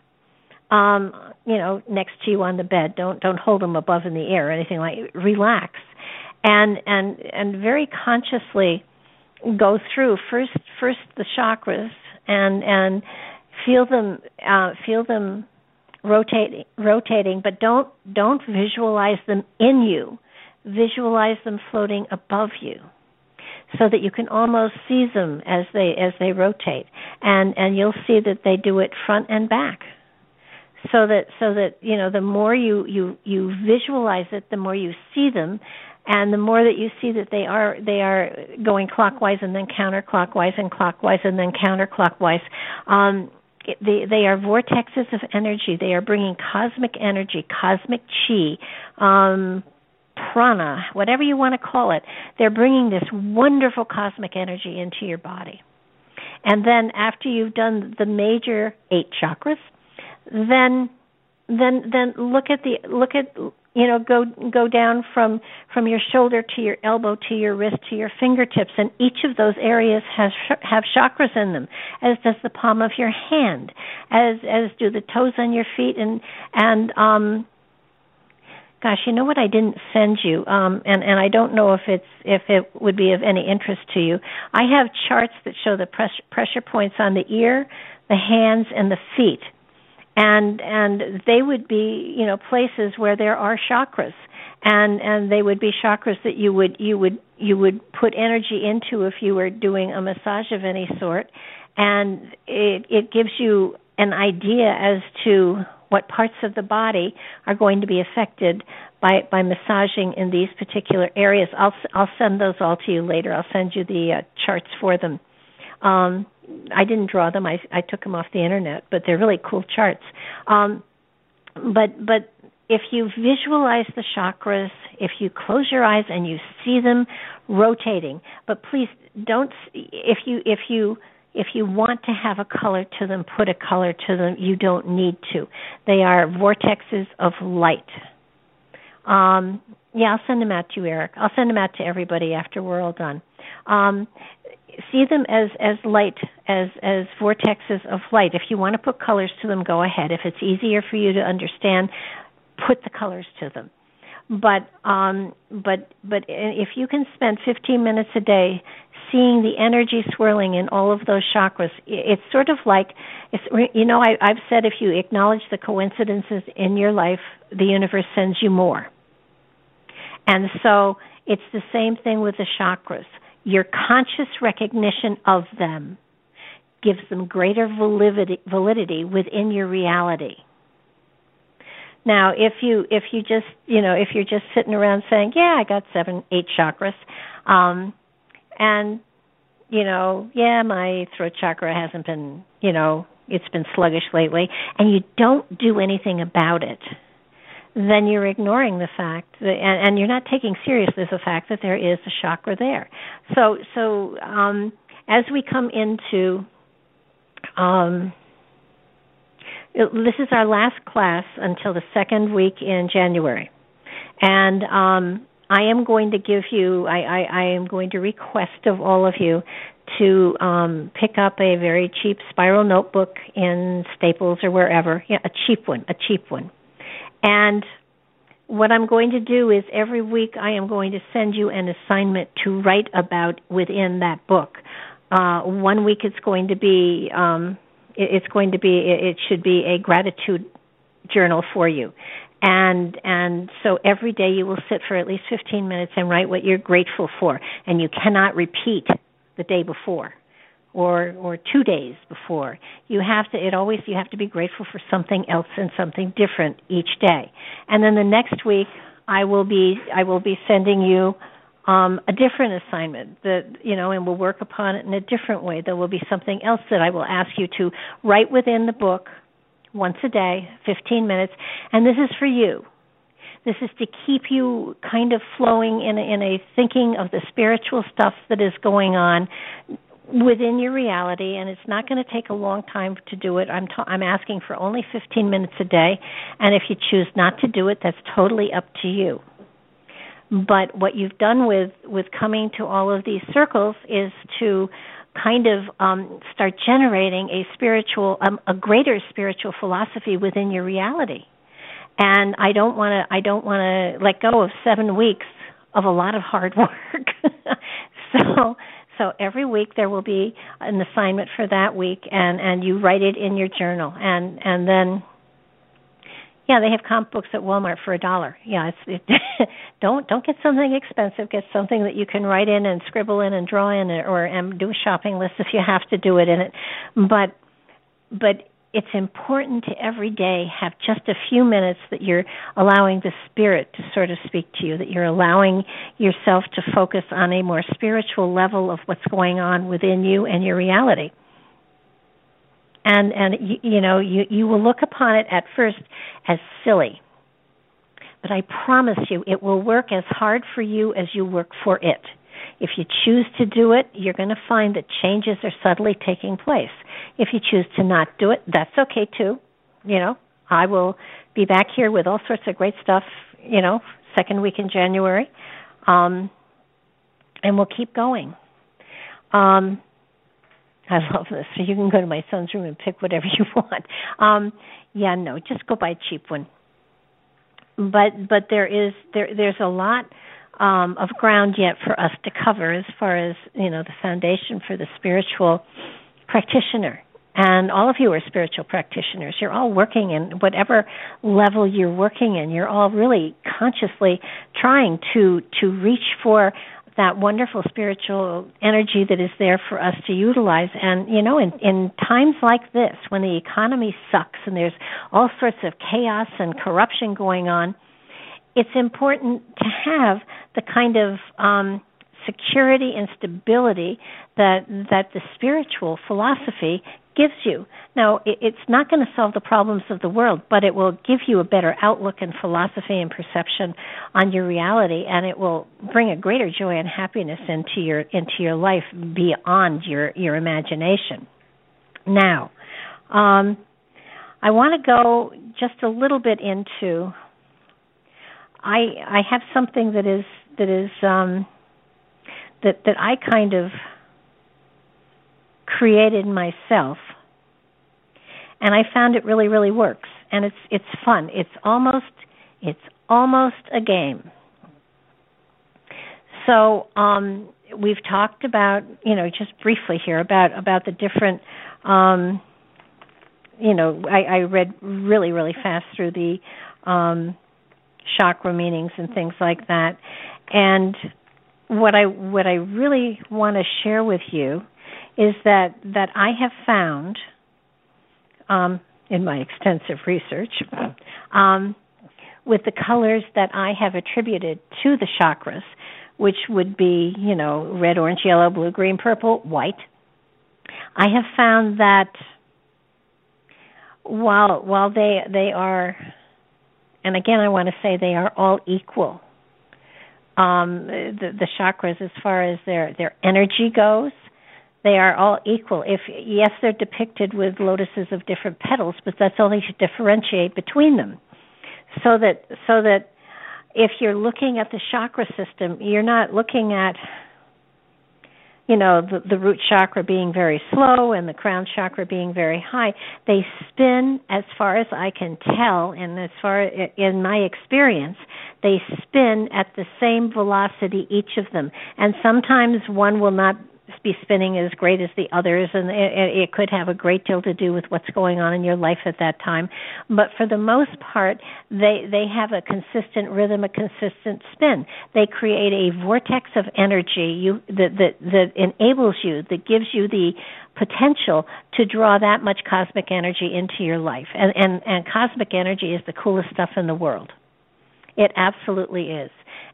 Um, you know, next to you on the bed. Don't don't hold them above in the air or anything like. Relax, and and and very consciously go through first first the chakras and and feel them uh, feel them rotating rotating, but don't don't visualize them in you. Visualize them floating above you so that you can almost see them as they as they rotate and and you'll see that they do it front and back so that so that you know the more you you you visualize it the more you see them and the more that you see that they are they are going clockwise and then counterclockwise and clockwise and then counterclockwise um they they are vortexes of energy they are bringing cosmic energy cosmic chi um prana, whatever you want to call it, they're bringing this wonderful cosmic energy into your body. And then after you've done the major eight chakras, then then then look at the look at you know go go down from from your shoulder to your elbow to your wrist to your fingertips and each of those areas has have chakras in them as does the palm of your hand as as do the toes on your feet and and um Gosh, you know what I didn't send you, um, and and I don't know if it's if it would be of any interest to you. I have charts that show the pressure pressure points on the ear, the hands, and the feet, and and they would be you know places where there are chakras, and and they would be chakras that you would you would you would put energy into if you were doing a massage of any sort, and it it gives you an idea as to what parts of the body are going to be affected by by massaging in these particular areas. I'll I'll send those all to you later. I'll send you the uh, charts for them. Um, I didn't draw them. I I took them off the internet, but they're really cool charts. Um, but but if you visualize the chakras, if you close your eyes and you see them rotating, but please don't if you if you if you want to have a color to them, put a color to them. You don't need to. They are vortexes of light. Um, yeah, I'll send them out to you, Eric. I'll send them out to everybody after we're all done. Um, see them as as light, as as vortexes of light. If you want to put colors to them, go ahead. If it's easier for you to understand, put the colors to them but um but but if you can spend 15 minutes a day seeing the energy swirling in all of those chakras it's sort of like it's you know I I've said if you acknowledge the coincidences in your life the universe sends you more and so it's the same thing with the chakras your conscious recognition of them gives them greater validity validity within your reality. Now, if you if you just you know if you're just sitting around saying, "Yeah, I got seven, eight chakras," um, and you know, yeah, my throat chakra hasn't been, you know, it's been sluggish lately, and you don't do anything about it, then you're ignoring the fact that, and, and you're not taking seriously the fact that there is a chakra there. So, so um, as we come into um, this is our last class until the second week in January. And um, I am going to give you, I, I, I am going to request of all of you to um, pick up a very cheap spiral notebook in Staples or wherever, yeah, a cheap one, a cheap one. And what I'm going to do is every week I am going to send you an assignment to write about within that book. Uh, one week it's going to be um, it's going to be it should be a gratitude journal for you. And and so every day you will sit for at least 15 minutes and write what you're grateful for. And you cannot repeat the day before or or two days before you have to it always you have to be grateful for something else and something different each day and then the next week i will be i will be sending you um, a different assignment that you know, and we'll work upon it in a different way. There will be something else that I will ask you to write within the book once a day, 15 minutes, and this is for you. This is to keep you kind of flowing in a, in a thinking of the spiritual stuff that is going on within your reality and it's not going to take a long time to do it i'm i i'm asking for only 15 minutes a day and if you choose not to do it that's totally up to you but what you've done with with coming to all of these circles is to kind of um, start generating a spiritual, um, a greater spiritual philosophy within your reality. And I don't want to, I don't want to let go of seven weeks of a lot of hard work. so, so every week there will be an assignment for that week, and and you write it in your journal, and and then yeah, they have comic books at Walmart for a dollar. Yeah, it's it, don't don't get something expensive. Get something that you can write in and scribble in and draw in, or and um, do a shopping list if you have to do it in it. But but it's important to every day have just a few minutes that you're allowing the spirit to sort of speak to you, that you're allowing yourself to focus on a more spiritual level of what's going on within you and your reality. And and you, you know you you will look upon it at first as silly. But i promise you it will work as hard for you as you work for it if you choose to do it you're going to find that changes are subtly taking place if you choose to not do it that's okay too you know i will be back here with all sorts of great stuff you know second week in january um and we'll keep going um I love this. So you can go to my son's room and pick whatever you want. Um, yeah, no, just go buy a cheap one. But but there is there there's a lot um, of ground yet for us to cover as far as you know the foundation for the spiritual practitioner. And all of you are spiritual practitioners. You're all working in whatever level you're working in. You're all really consciously trying to to reach for that wonderful spiritual energy that is there for us to utilize. And you know, in, in times like this, when the economy sucks and there's all sorts of chaos and corruption going on, it's important to have the kind of um, security and stability that that the spiritual philosophy gives you. Now, it, it's not going to solve the problems of the world, but it will give you a better outlook and philosophy and perception on your reality, and it will bring a greater joy and happiness into your into your life beyond your your imagination. Now, um, I want to go just a little bit into. I I have something that is that is um, that that I kind of created myself and I found it really really works and it's it's fun. It's almost it's almost a game. So um we've talked about, you know, just briefly here about about the different um you know, I, I read really, really fast through the um chakra meanings and things like that. And what I what I really want to share with you is that that I have found um, in my extensive research um, with the colors that I have attributed to the chakras, which would be you know red, orange, yellow, blue, green, purple, white. I have found that while while they they are, and again I want to say they are all equal. Um, the, the chakras, as far as their their energy goes, they are all equal. If yes, they're depicted with lotuses of different petals, but that's only to differentiate between them. So that so that if you're looking at the chakra system, you're not looking at you know the, the root chakra being very slow and the crown chakra being very high. They spin, as far as I can tell, and as far in my experience, they spin at the same velocity each of them. And sometimes one will not be spinning as great as the others, and it, it could have a great deal to do with what's going on in your life at that time. But for the most part, they they have a consistent rhythm, a consistent spin. They create a vortex of energy you, that that that enables you, that gives you the potential to draw that much cosmic energy into your life. And and and cosmic energy is the coolest stuff in the world. It absolutely is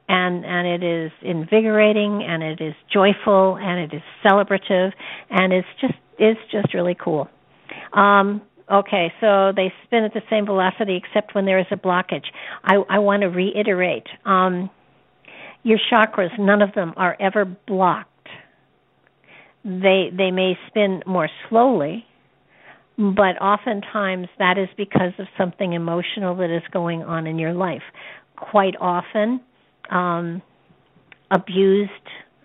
and and it is invigorating and it is joyful and it is celebrative and it's just it's just really cool. Um, okay, so they spin at the same velocity except when there is a blockage. I, I want to reiterate. Um, your chakras, none of them are ever blocked. They they may spin more slowly, but oftentimes that is because of something emotional that is going on in your life. Quite often, um, abused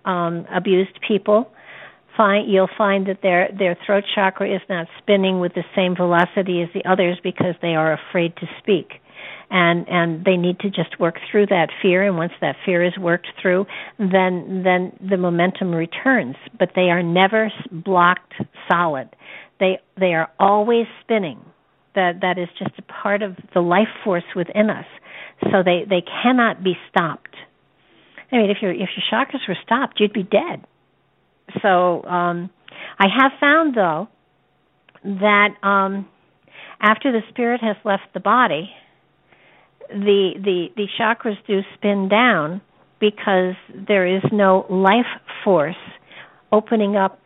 um, abused people find you'll find that their their throat chakra is not spinning with the same velocity as the others because they are afraid to speak. And and they need to just work through that fear and once that fear is worked through then then the momentum returns. But they are never blocked solid. They they are always spinning. That that is just a part of the life force within us. So they they cannot be stopped i mean if your if your chakras were stopped you'd be dead. So um, I have found though that um, after the spirit has left the body, the the the chakras do spin down because there is no life force opening up.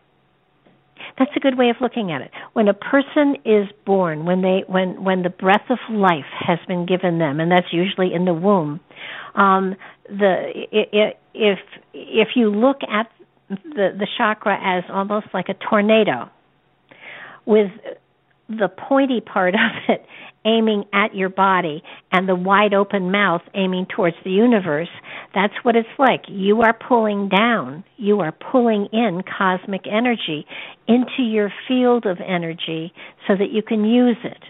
That's a good way of looking at it. When a person is born when they when when the breath of life has been given them and that's usually in the womb um the if if you look at the the chakra as almost like a tornado with the pointy part of it aiming at your body and the wide open mouth aiming towards the universe that's what it's like. You are pulling down. You are pulling in cosmic energy into your field of energy so that you can use it.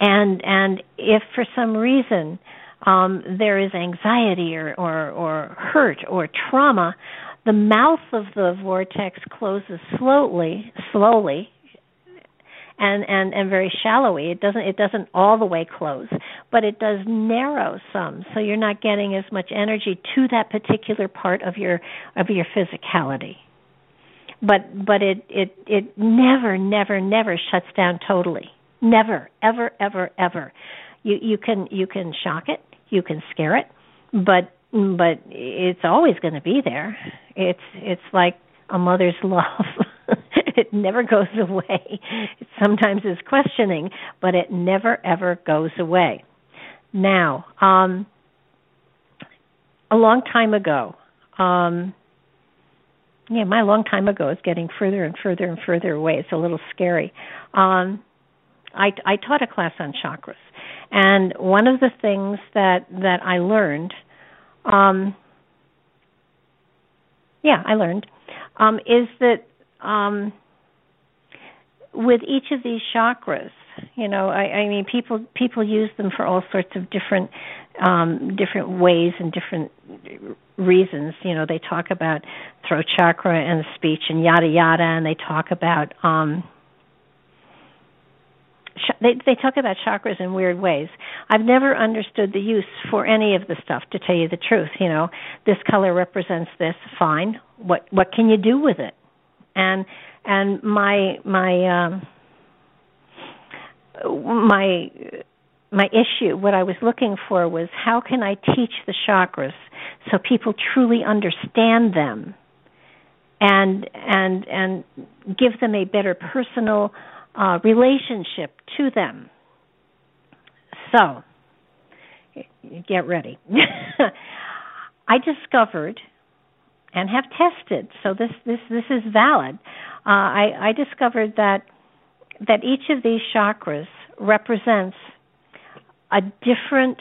And and if for some reason um, there is anxiety or, or, or hurt or trauma, the mouth of the vortex closes slowly, slowly, and and and very shallowly. It doesn't it doesn't all the way close, but it does narrow some, so you're not getting as much energy to that particular part of your of your physicality. But but it it it never never never shuts down totally. Never ever ever ever. You you can you can shock it, you can scare it, but but it's always going to be there. It's it's like a mother's love. it never goes away. It sometimes is questioning, but it never ever goes away. Now, um, a long time ago, um, yeah, my long time ago is getting further and further and further away. It's a little scary. Um, I, I taught a class on chakras, and one of the things that that I learned um, yeah, I learned, um, is that um, with each of these chakras, you know, I, I mean, people people use them for all sorts of different um, different ways and different reasons. You know, they talk about throat chakra and speech and yada yada, and they talk about um, they they talk about chakras in weird ways. I've never understood the use for any of the stuff to tell you the truth, you know. This color represents this, fine. What what can you do with it? And and my my um my my issue what I was looking for was how can I teach the chakras so people truly understand them and and and give them a better personal uh, relationship to them. So, get ready. I discovered and have tested, so this this this is valid. Uh, I, I discovered that that each of these chakras represents a different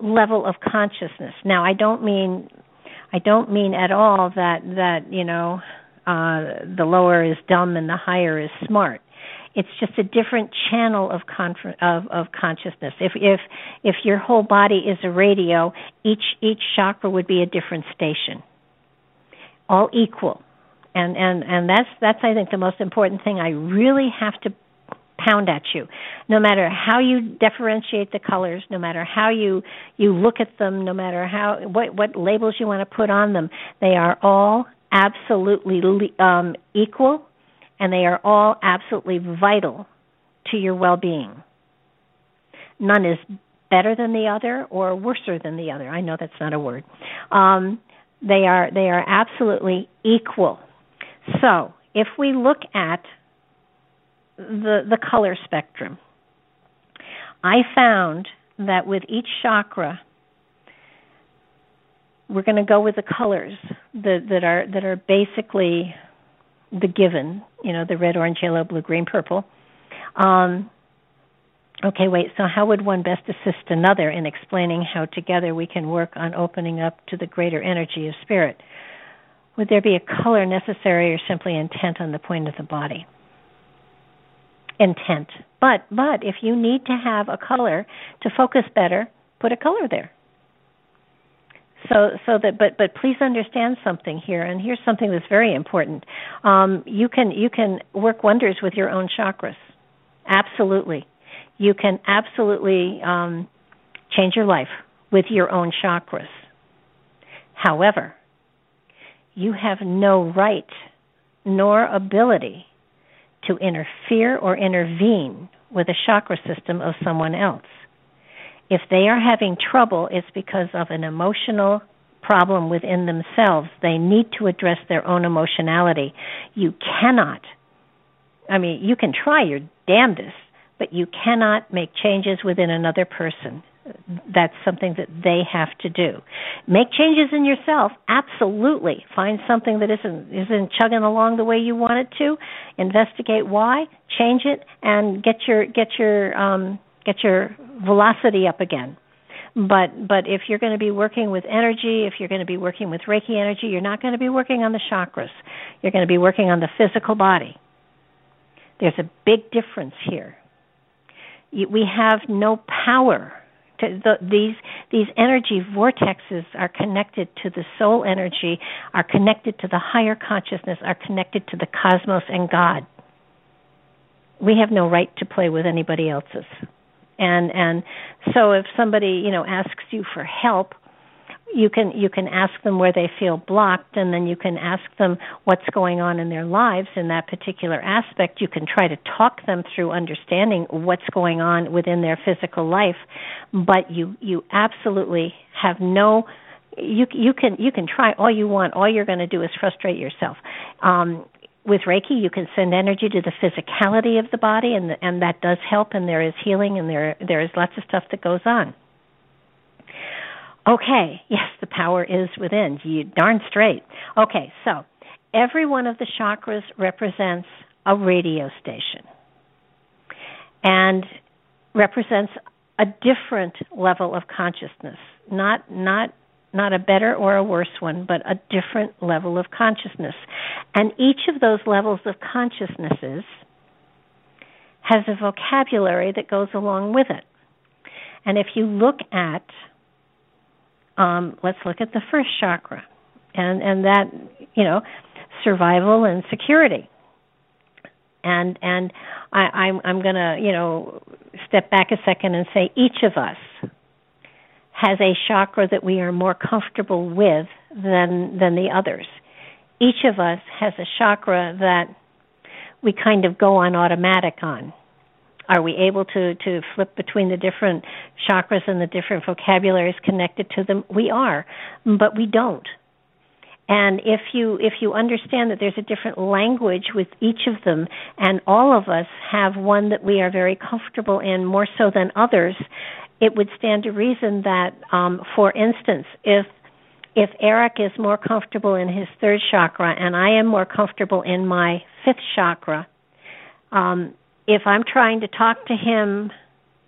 level of consciousness. Now, I don't mean I don't mean at all that that you know uh, the lower is dumb and the higher is smart. It's just a different channel of, conf- of of consciousness. If if if your whole body is a radio, each each chakra would be a different station, all equal, and and and that's that's I think the most important thing. I really have to pound at you no matter how you differentiate the colors no matter how you you look at them no matter how what what labels you want to put on them they are all absolutely um, equal and they are all absolutely vital to your well-being. None is better than the other or worser than the other. I know that's not a word. Um, they are they are absolutely equal. So if we look at the the color spectrum, I found that with each chakra we're going to go with the colors that that are that are basically the given, you know, the red, orange, yellow, blue, green, purple. Um, okay, wait. So how would one best assist another in explaining how together we can work on opening up to the greater energy of spirit? Would there be a color necessary or simply intent on the point of the body? Intent. But but if you need to have a color to focus better, put a color there. So so that but but please understand something here, and here's something that's very important. Um, you can you can work wonders with your own chakras. Absolutely, you can absolutely um, change your life with your own chakras. However, you have no right nor ability to interfere or intervene with a chakra system of someone else. If they are having trouble, it's because of an emotional problem within themselves. They need to address their own emotionality. You cannot, I mean, you can try your damnedest, but you cannot make changes within another person. That's something that they have to do. Make changes in yourself, absolutely. Find something that isn't isn't chugging along the way you want it to. Investigate why, change it, and get your get your um, get your velocity up again. But but if you're going to be working with energy, if you're going to be working with Reiki energy, you're not going to be working on the chakras. You're going to be working on the physical body. There's a big difference here. We have no power. To the, these these energy vortexes are connected to the soul energy, are connected to the higher consciousness, are connected to the cosmos and God. We have no right to play with anybody else's and and so if somebody you know asks you for help you can you can ask them where they feel blocked and then you can ask them what's going on in their lives in that particular aspect. You can try to talk them through understanding what's going on within their physical life but you you absolutely have no you you can you can try. All you want all you're going to do is frustrate yourself. Um with Reiki, you can send energy to the physicality of the body, and and that does help. And there is healing, and there there is lots of stuff that goes on. Okay, yes, the power is within. You darn straight. Okay, so every one of the chakras represents a radio station, and represents a different level of consciousness. Not not not a better or a worse one, but a different level of consciousness. And each of those levels of consciousnesses has a vocabulary that goes along with it. And if you look at, um, let's look at the first chakra, and and that you know, survival and security. And and I, I'm I'm gonna you know step back a second and say each of us has a chakra that we are more comfortable with than than the others. Each of us has a chakra that we kind of go on automatic on. Are we able to to flip between the different chakras and the different vocabularies connected to them? We are, but we don't. And if you if you understand that there's a different language with each of them, and all of us have one that we are very comfortable in more so than others, it would stand to reason that, um, for instance, if if Eric is more comfortable in his third chakra and I am more comfortable in my fifth chakra, um, if I'm trying to talk to him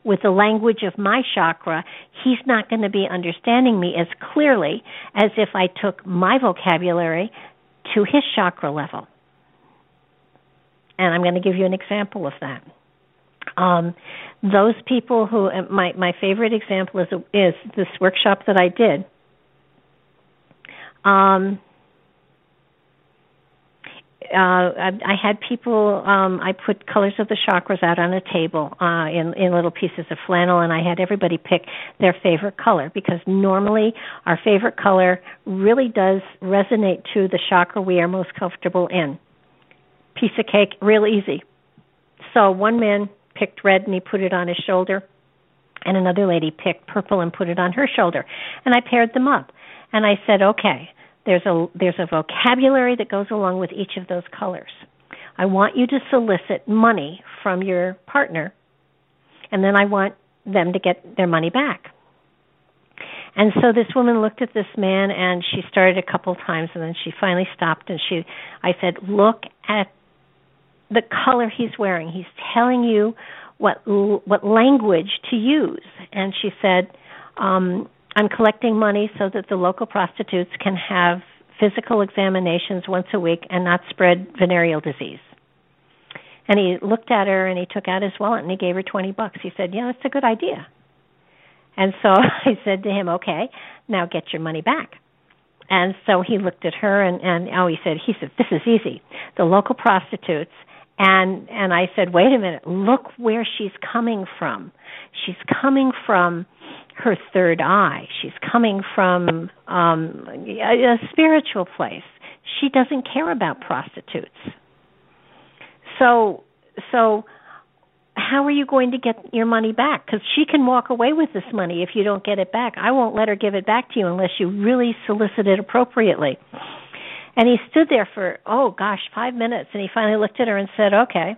with the language of my chakra, he's not going to be understanding me as clearly as if I took my vocabulary to his chakra level. And I'm going to give you an example of that. Um, those people who uh, my my favorite example is is this workshop that I did. Um, uh, I, I had people. Um, I put colors of the chakras out on a table uh, in in little pieces of flannel, and I had everybody pick their favorite color because normally our favorite color really does resonate to the chakra we are most comfortable in. Piece of cake, real easy. So one man picked red and he put it on his shoulder, and another lady picked purple and put it on her shoulder. And I paired them up. And I said, "Okay, there's a there's a vocabulary that goes along with each of those colors. I want you to solicit money from your partner, and then I want them to get their money back." And so this woman looked at this man and she started a couple times and then she finally stopped and she I said, "Look at the color he's wearing. He's telling you what what language to use." And she said, um, "I'm collecting money so that the local prostitutes can have physical examinations once a week and not spread venereal disease. And he looked at her and he took out his wallet and he gave her 20 bucks. He said, "Yeah, that's a good idea." And so I said to him, "Okay, now get your money back." And so he looked at her and and oh he said he said this is easy. The local prostitutes and and I said, "Wait a minute. Look where she's coming from. She's coming from her third eye. She's coming from um a, a spiritual place. She doesn't care about prostitutes." So so how are you going to get your money back? Because she can walk away with this money if you don't get it back. I won't let her give it back to you unless you really solicit it appropriately. And he stood there for, oh gosh, five minutes. And he finally looked at her and said, okay,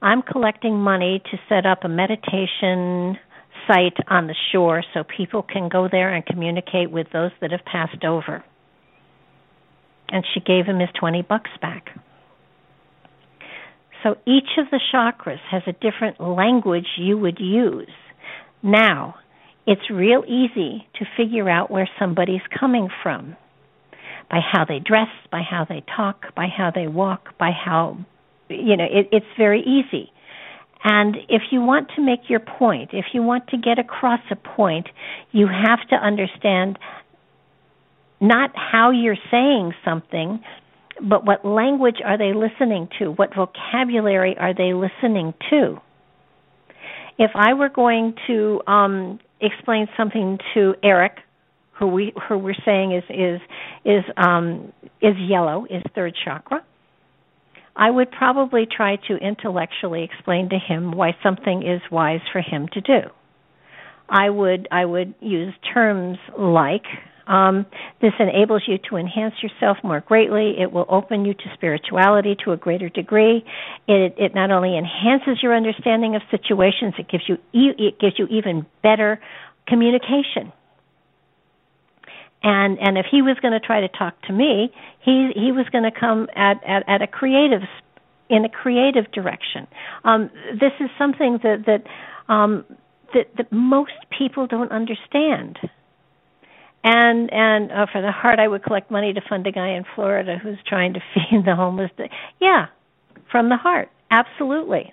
I'm collecting money to set up a meditation site on the shore so people can go there and communicate with those that have passed over. And she gave him his 20 bucks back. So each of the chakras has a different language you would use. Now, it's real easy to figure out where somebody's coming from by how they dress, by how they talk, by how they walk, by how, you know, it, it's very easy. And if you want to make your point, if you want to get across a point, you have to understand not how you're saying something, but what language are they listening to? What vocabulary are they listening to? If I were going to um, explain something to Eric, who we who we're saying is is is um, is yellow, is third chakra, I would probably try to intellectually explain to him why something is wise for him to do. I would I would use terms like um, this enables you to enhance yourself more greatly. It will open you to spirituality to a greater degree. It, it not only enhances your understanding of situations, it gives you it gives you even better communication. And and if he was going to try to talk to me, he he was going to come at, at at a creative in a creative direction. Um, this is something that that um, that that most people don't understand. And and uh, for the heart i would collect money to fund a guy in florida who's trying to feed the homeless. Yeah from the heart. Absolutely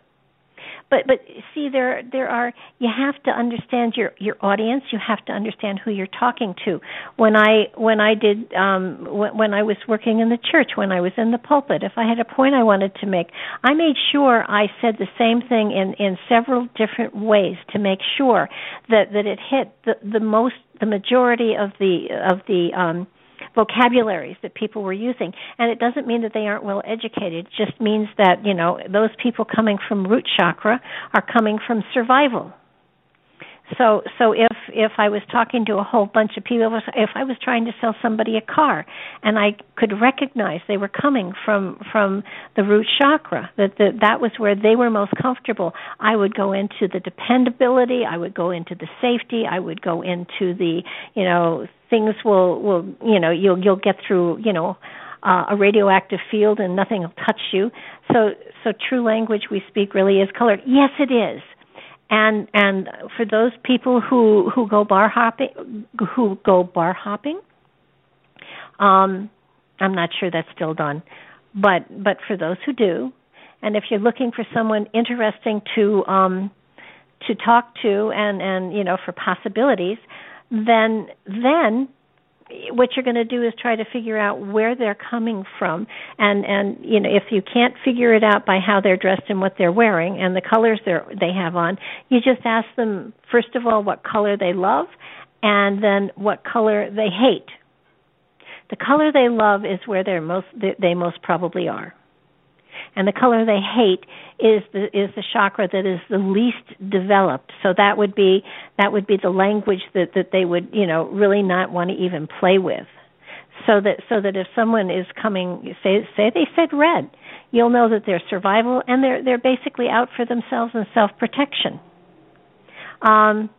but but see there there are you have to understand your your audience. You have to understand who you're talking to. When i when i did um when, when i was working in the church when i was in the pulpit if i had a point i wanted to make i made sure i said the same thing in in several different ways to make sure that that it hit the the most the majority of the of the um vocabularies that people were using. And it doesn't mean that they aren't well educated. It just means that you know those people coming from root chakra are coming from survival. So so if if I was talking to a whole bunch of people, if I was trying to sell somebody a car, and I could recognize they were coming from from the root chakra, that the, that was where they were most comfortable, I would go into the dependability, I would go into the safety, I would go into the you know things will will you know you'll you'll get through you know uh, a radioactive field and nothing will touch you. So so true language we speak really is colored. Yes, it is and and for those people who who go bar hopping who go bar hopping um i'm not sure that's still done but but for those who do and if you're looking for someone interesting to um to talk to and and you know for possibilities then then what you're going to do is try to figure out where they're coming from and and you know if you can't figure it out by how they're dressed and what they're wearing and the colors they they have on you just ask them first of all what color they love and then what color they hate. The color they love is where they're most they most probably are and the color they hate is the is the chakra that is the least developed. So that would be that would be the language that that they would you know really not want to even play with. So that so that if someone is coming say say they said red you'll know that they're survival and they're they're basically out for themselves and self protection um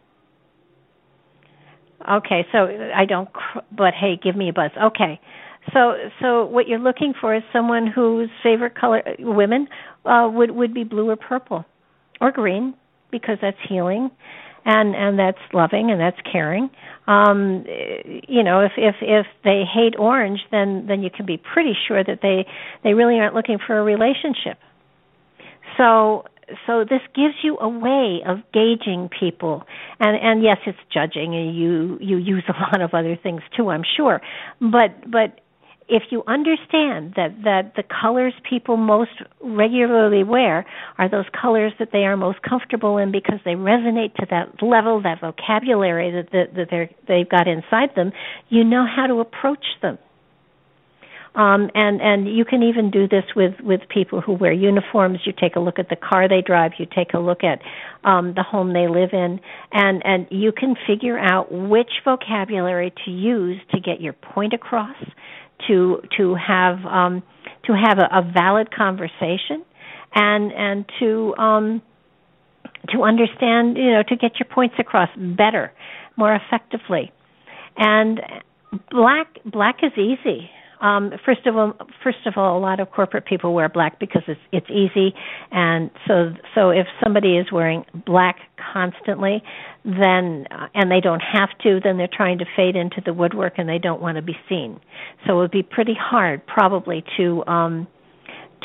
okay so i don't but hey give me a buzz. Okay so, so what you're looking for is someone whose favorite color, women, uh, would would be blue or purple, or green, because that's healing, and and that's loving and that's caring. Um, you know, if if if they hate orange, then then you can be pretty sure that they they really aren't looking for a relationship. So so this gives you a way of gauging people and and yes it's judging and you you use a lot of other things too i'm sure but but if you understand that that the colors people most regularly wear are those colors that they are most comfortable in because they resonate to that level, that vocabulary that that, that they're they've got inside them, you know how to approach them. Um, and and you can even do this with with people who wear uniforms. You take a look at the car they drive. You take a look at um, the home they live in, and and you can figure out which vocabulary to use to get your point across, to to have um, to have a, a valid conversation, and and to um, to understand, you know, to get your points across better, more effectively. And black black is easy. Um, first of all, first of all, a lot of corporate people wear black because it's it's easy, and so so if somebody is wearing black constantly, then uh, and they don't have to, then they're trying to fade into the woodwork and they don't want to be seen. So it would be pretty hard, probably, to um,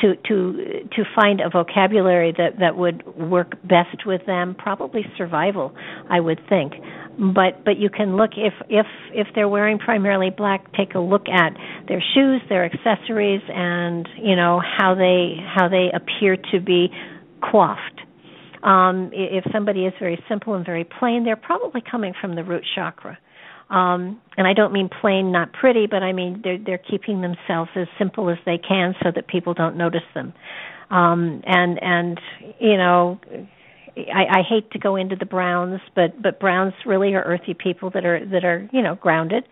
to to to find a vocabulary that that would work best with them probably survival i would think. But but you can look if if if they're wearing primarily black take a look at their shoes their accessories and you know how they how they appear to be coiffed. Um if somebody is very simple and very plain they're probably coming from the root chakra um and I don't mean plain not pretty, but I mean they're they're keeping themselves as simple as they can so that people don't notice them. Um and and you know I, I hate to go into the browns, but but browns really are earthy people that are that are you know grounded,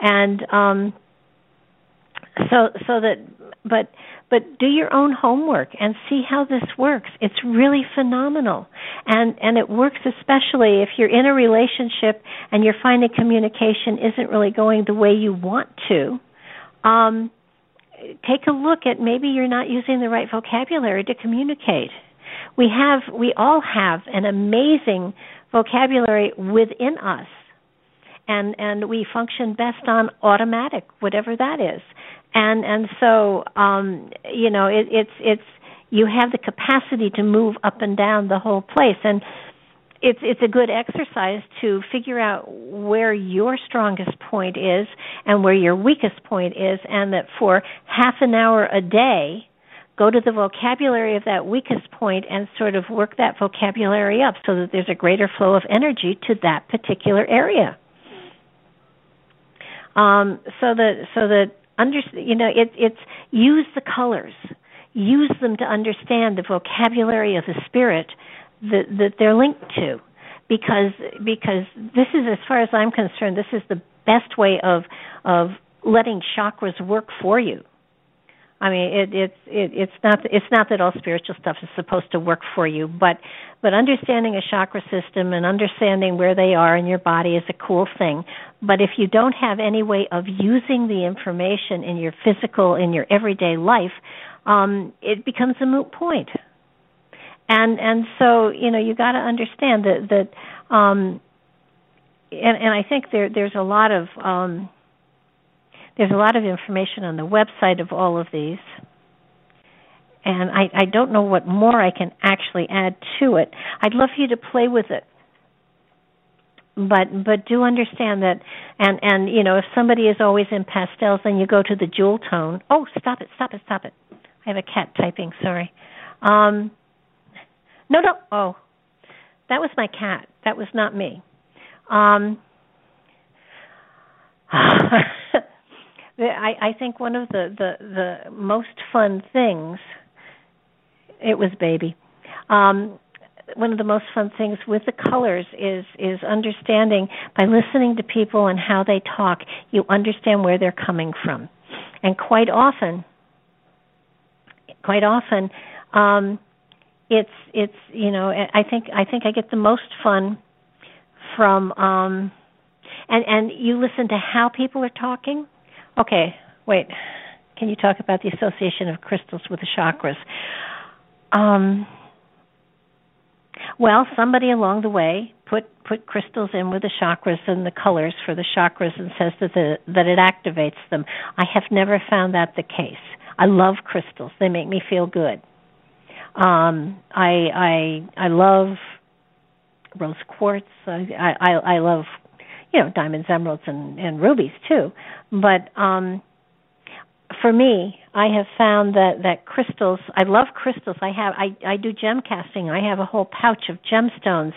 and um, so so that but but do your own homework and see how this works. It's really phenomenal. And and it works especially if you're in a relationship and you're finding communication isn't really going the way you want to. Um take a look at maybe you're not using the right vocabulary to communicate. We have we all have an amazing vocabulary within us. And and we function best on automatic whatever that is and and so um you know it, it's it's you have the capacity to move up and down the whole place. And it's it's a good exercise to figure out where your strongest point is and where your weakest point is and that for half an hour a day go to the vocabulary of that weakest point and sort of work that vocabulary up so that there's a greater flow of energy to that particular area. Um so that so that under you know it, it's use the colors. Use them to understand the vocabulary of the spirit that that they're linked to. Because because this is as far as I'm concerned this is the best way of of letting chakras work for you I mean, it, it's it, it's not it's not that all spiritual stuff is supposed to work for you, but but understanding a chakra system and understanding where they are in your body is a cool thing. But if you don't have any way of using the information in your physical in your everyday life, um, it becomes a moot point. And and so you know you got to understand that that um, and and I think there there's a lot of um, there's a lot of information on the website of all of these. And I, I don't know what more I can actually add to it. I'd love for you to play with it. But but do understand that and and you know if somebody is always in pastels then you go to the jewel tone. Oh, stop it, stop it, stop it. I have a cat typing, sorry. Um no no oh that was my cat. That was not me. Um I, I think one of the, the, the most fun things it was baby. Um, one of the most fun things with the colors is is understanding by listening to people and how they talk, you understand where they're coming from. And quite often quite often um it's it's you know I think I think I get the most fun from um and and you listen to how people are talking Okay, wait. Can you talk about the association of crystals with the chakras? Um, Well, somebody along the way put put crystals in with the chakras and the colors for the chakras and says that the, that it activates them. I have never found that the case. I love crystals; they make me feel good. Um, I I I love rose quartz. I I, I love you know diamonds, emeralds, and and rubies too. But um, for me, I have found that that crystals. I love crystals. I have. I I do gem casting. I have a whole pouch of gemstones,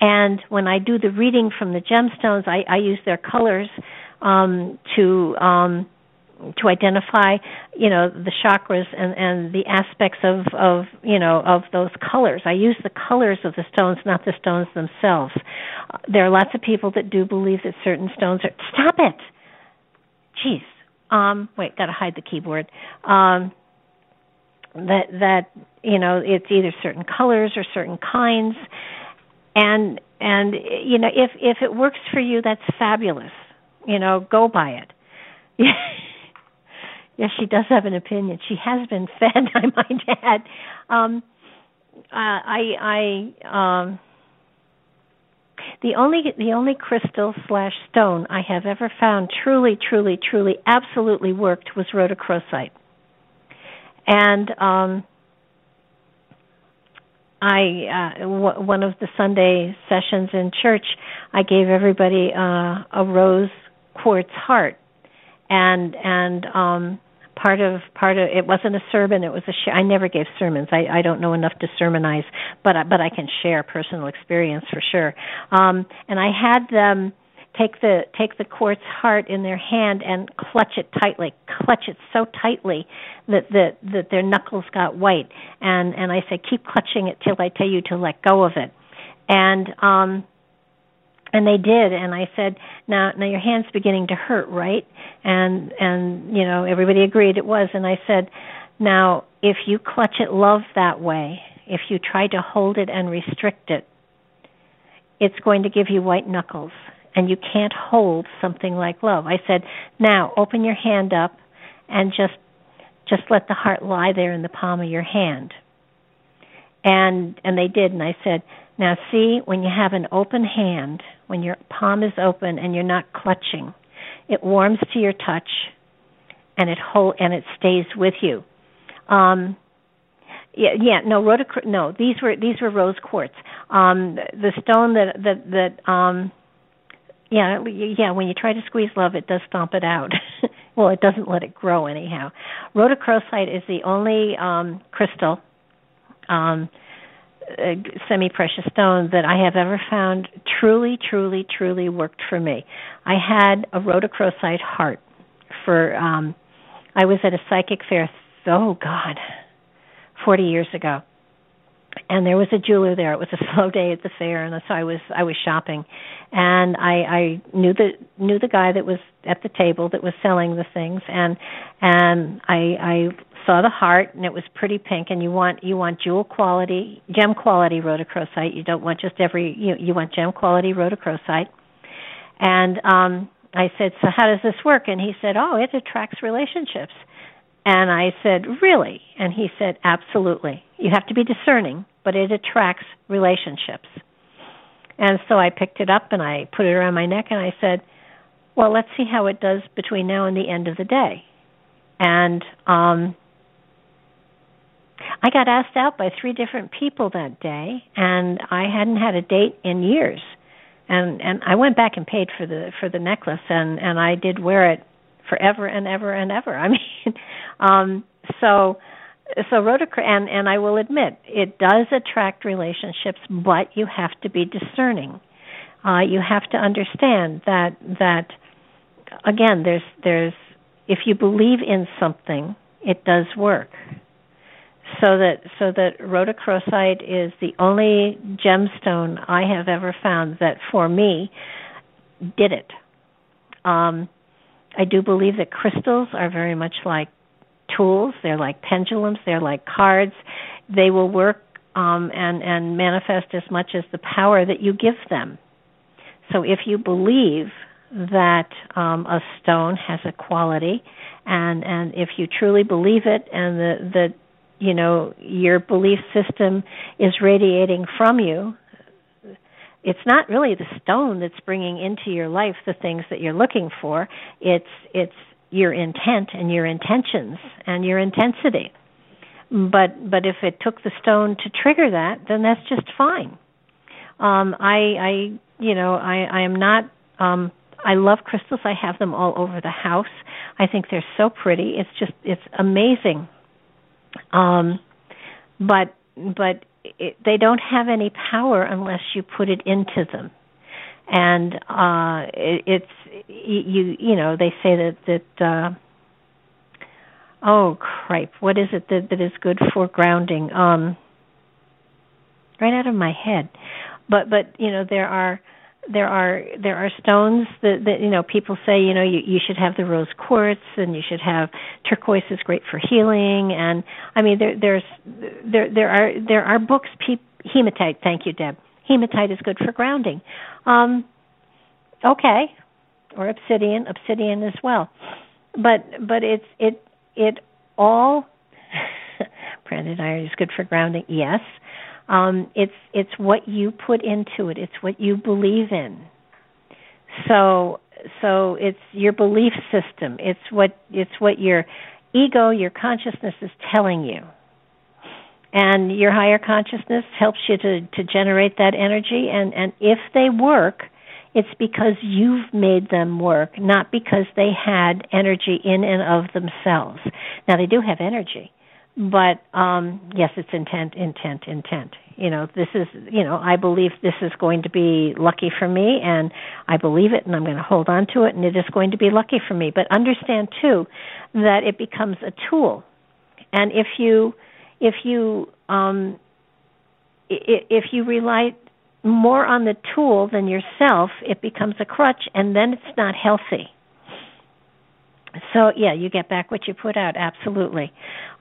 and when I do the reading from the gemstones, I I use their colors um, to um, to identify you know the chakras and and the aspects of of you know of those colors. I use the colors of the stones not the stones themselves. There are lots of people that do believe that certain stones are stop it! Jeez. Um wait got to hide the keyboard. Um that that you know it's either certain colors or certain kinds. And and you know if if it works for you that's fabulous. You know go by it yes, she does have an opinion. She has been fed, I might add. Um, uh, I, I, um, the only the only crystal slash stone I have ever found truly, truly, truly, absolutely worked was rhodochrosite, and um, I uh, w- one of the Sunday sessions in church, I gave everybody uh, a rose quartz heart, and and um part of part of it wasn't a sermon it was a sh- I never gave sermons. I I don't know enough to sermonize but I, but I can share personal experience for sure. Um and I had them take the take the quartz heart in their hand and clutch it tightly clutch it so tightly that that that their knuckles got white. And and I said keep clutching it till I tell you to let go of it. And um and they did. And i said now now your hand's beginning to hurt right? And and you know everybody agreed it was. And i said now if you clutch it love that way if you try to hold it and restrict it it's going to give you white knuckles. And you can't hold something like love. I said now open your hand up and just just let the heart lie there in the palm of your hand. And and they did. And i said now see when you have an open hand when your palm is open and you're not clutching. It warms to your touch, and it hold and it stays with you. Um, yeah, yeah, no, rhodoc- no, these were these were rose quartz. Um, the stone that that that um, yeah, yeah. When you try to squeeze love, it does stomp it out. well, it doesn't let it grow anyhow. Rhodochrosite is the only um, crystal um, semi precious stone that I have ever found truly, truly, truly worked for me. I had a rhodochrosite heart for um I was at a psychic fair oh god 40 years ago and there was a jeweler there. It was a slow day at the fair, and so I was I was shopping, and I I knew the knew the guy that was at the table that was selling the things, and and I I saw the heart and it was pretty pink and you want you want jewel quality gem quality rhodochrosite. You don't want just every you you want gem quality rhodochrosite. And um i said so how does this work? And he said oh it attracts relationships. And i said really? And he said absolutely. You have to be discerning but it attracts relationships. And so i picked it up and i put it around my neck and i said well let's see how it does between now and the end of the day. And um I got asked out by three different people that day, and I hadn't had a date in years. And and I went back and paid for the for the necklace, and and I did wear it forever and ever and ever. I mean, um, so so rotocr and and I will admit it does attract relationships, but you have to be discerning. Uh, you have to understand that that again, there's there's if you believe in something, it does work so that so that rhodochrosite is the only gemstone I have ever found that for me did it. Um, I do believe that crystals are very much like tools. They're like pendulums. They're like cards. They will work um, and and manifest as much as the power that you give them. So if you believe that um, a stone has a quality, and and if you truly believe it, and the the you know your belief system is radiating from you it's not really the stone that's bringing into your life the things that you're looking for. It's it's your intent and your intentions and your intensity. But but if it took the stone to trigger that, then that's just fine. Um, I I you know I I am not um, I love crystals. I have them all over the house. I think they're so pretty. It's just it's amazing. Um, but but it, they don't have any power unless you put it into them. And uh, it, it's you you know they say that that uh, oh cripe what is it that that is good for grounding um right out of my head but but you know there are there are there are stones that, that you know people say you know you, you should have the rose quartz and you should have turquoise is great for healing. And I mean there there's there there are there are books pe- hematite. Thank you Deb. Hematite is good for grounding. Um okay. Or obsidian. Obsidian as well. But but it's it it all banded iron is good for grounding. Yes um, it's it's what you put into it. It's what you believe in. So so it's your belief system. It's what it's what your ego, your consciousness is telling you. And your higher consciousness helps you to, to generate that energy and, and if they work, it's because you've made them work, not because they had energy in and of themselves. Now they do have energy, but um yes it's intent intent intent. You know this is you know i believe this is going to be lucky for me and i believe it and i'm going to hold on to it and it is going to be lucky for me. But understand too that it becomes a tool. And if you if you um if you rely more on the tool than yourself it becomes a crutch and then it's not healthy so yeah, you get back what you put out. Absolutely,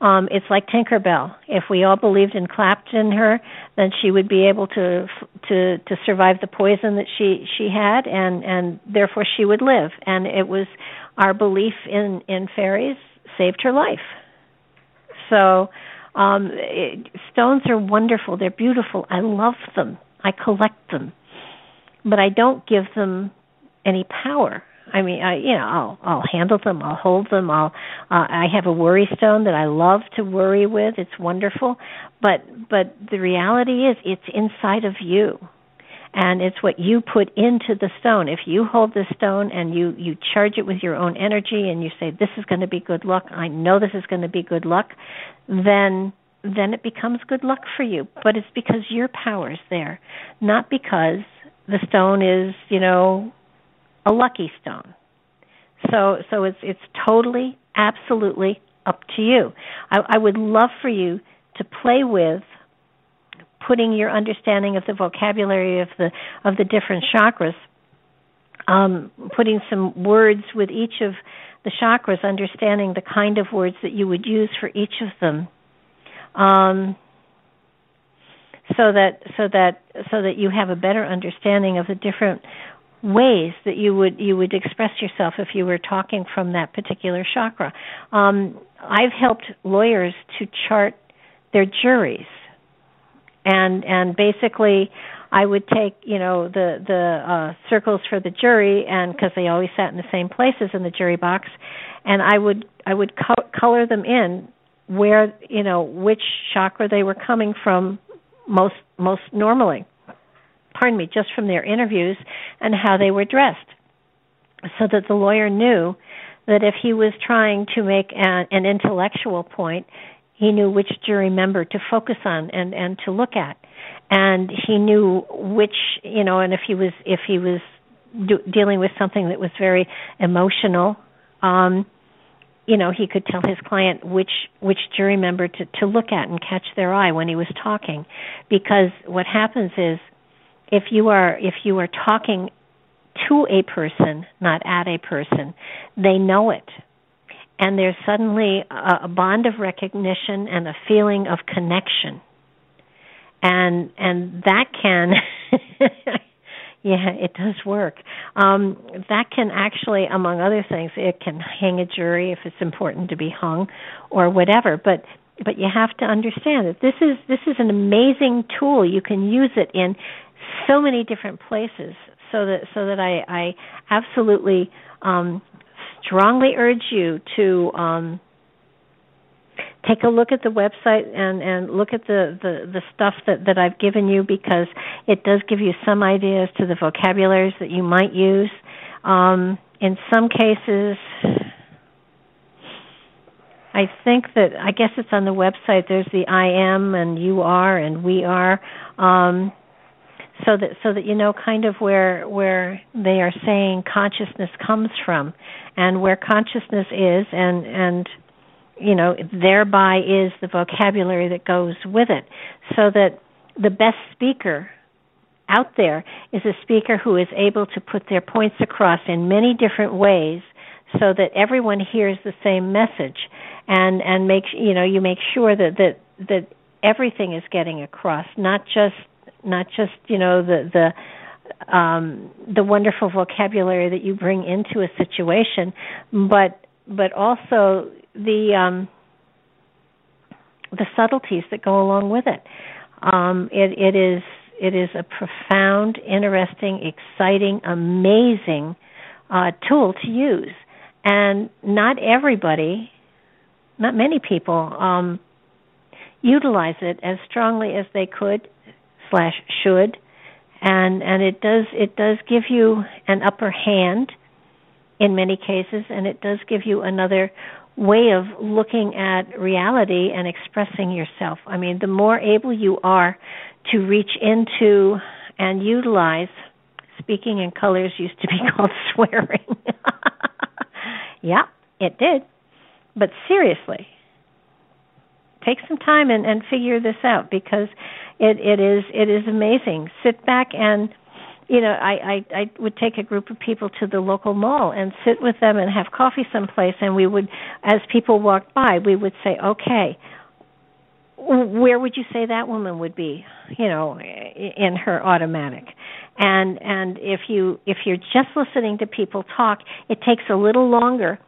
um, it's like Tinkerbell. If we all believed and clapped in her, then she would be able to to to survive the poison that she she had, and and therefore she would live. And it was our belief in in fairies saved her life. So um, it, stones are wonderful. They're beautiful. I love them. I collect them, but I don't give them any power. I mean, I you know, I'll I'll handle them, I'll hold them, I'll uh, I have a worry stone that I love to worry with. It's wonderful, but but the reality is it's inside of you. And it's what you put into the stone. If you hold the stone and you you charge it with your own energy and you say this is going to be good luck, I know this is going to be good luck, then then it becomes good luck for you. But it's because your power is there, not because the stone is, you know, a lucky stone. So so it's it's totally absolutely up to you. I, I would love for you to play with putting your understanding of the vocabulary of the of the different chakras, um, putting some words with each of the chakras, understanding the kind of words that you would use for each of them. Um, so that so that so that you have a better understanding of the different ways that you would you would express yourself if you were talking from that particular chakra. Um, I've helped lawyers to chart their juries, and and basically, I would take you know the the uh, circles for the jury, and because they always sat in the same places in the jury box, and I would I would co- color them in where you know which chakra they were coming from most most normally pardon me, just from their interviews and how they were dressed. So that the lawyer knew that if he was trying to make an, an intellectual point, he knew which jury member to focus on and, and to look at. And he knew which, you know, and if he was if he was do, dealing with something that was very emotional, um, you know, he could tell his client which which jury member to to look at and catch their eye when he was talking, because what happens is if you are if you are talking to a person, not at a person, they know it. And there's suddenly a, a bond of recognition and a feeling of connection. And and that can yeah, it does work. Um, that can actually, among other things, it can hang a jury if it's important to be hung, or whatever. But but you have to understand that this is this is an amazing tool. You can use it in so many different places so that so that I, I absolutely um, strongly urge you to um, take a look at the website and and look at the the the stuff that that I've given you because it does give you some ideas to the vocabularies that you might use um, in some cases I think that I guess it's on the website there's the I am and you are and we are um, so that so that you know kind of where where they are saying consciousness comes from and where consciousness is and and you know thereby is the vocabulary that goes with it. So that the best speaker out there is a speaker who is able to put their points across in many different ways so that everyone hears the same message and and make you know you make sure that that that everything is getting across not just not just you know the the um the wonderful vocabulary that you bring into a situation but but also the um the subtleties that go along with it. Um it it is it is a profound interesting exciting amazing uh tool to use and not everybody not many people um utilize it as strongly as they could slash should. And and it does it does give you an upper hand in many cases and it does give you another way of looking at reality and expressing yourself. I mean the more able you are to reach into and utilize speaking in colors used to be called swearing yeah it did but seriously take some time and, and figure this out because it, it is it is amazing. Sit back and you know, I, I I would take a group of people to the local mall and sit with them and have coffee someplace and we would as people walked by, we would say, "Okay, where would you say that woman would be you know in her automatic? And and if you if you're just listening to people talk it takes a little longer.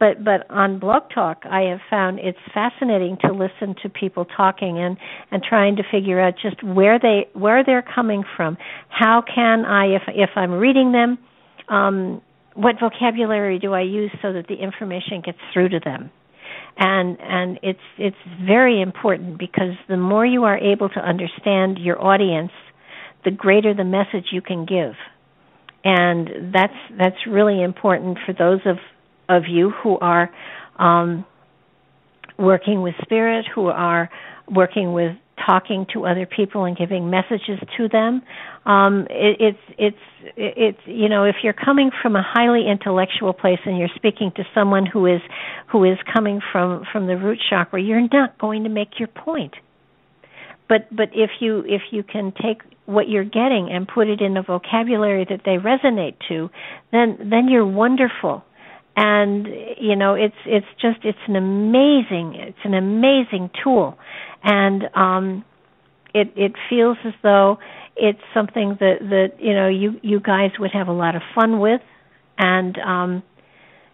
But but on blog talk i have found it's fascinating to listen to people talking and and trying to figure out just where they where they're coming from. How can i if if i'm reading them um what vocabulary do i use so that the information gets through to them and and it's it's very important because the more you are able to understand your audience the greater the message you can give. And that's that's really important for those of of you who are um, working with spirit, who are working with talking to other people and giving messages to them. Um, it, it's it's it's you know if you're coming from a highly intellectual place and you're speaking to someone who is who is coming from from the root chakra, you're not going to make your point. But but if you if you can take what you're getting and put it in a vocabulary that they resonate to, then then you're wonderful and you know it's it's just it's an amazing it's an amazing tool. And um it it feels as though it's something that that you know you you guys would have a lot of fun with. And um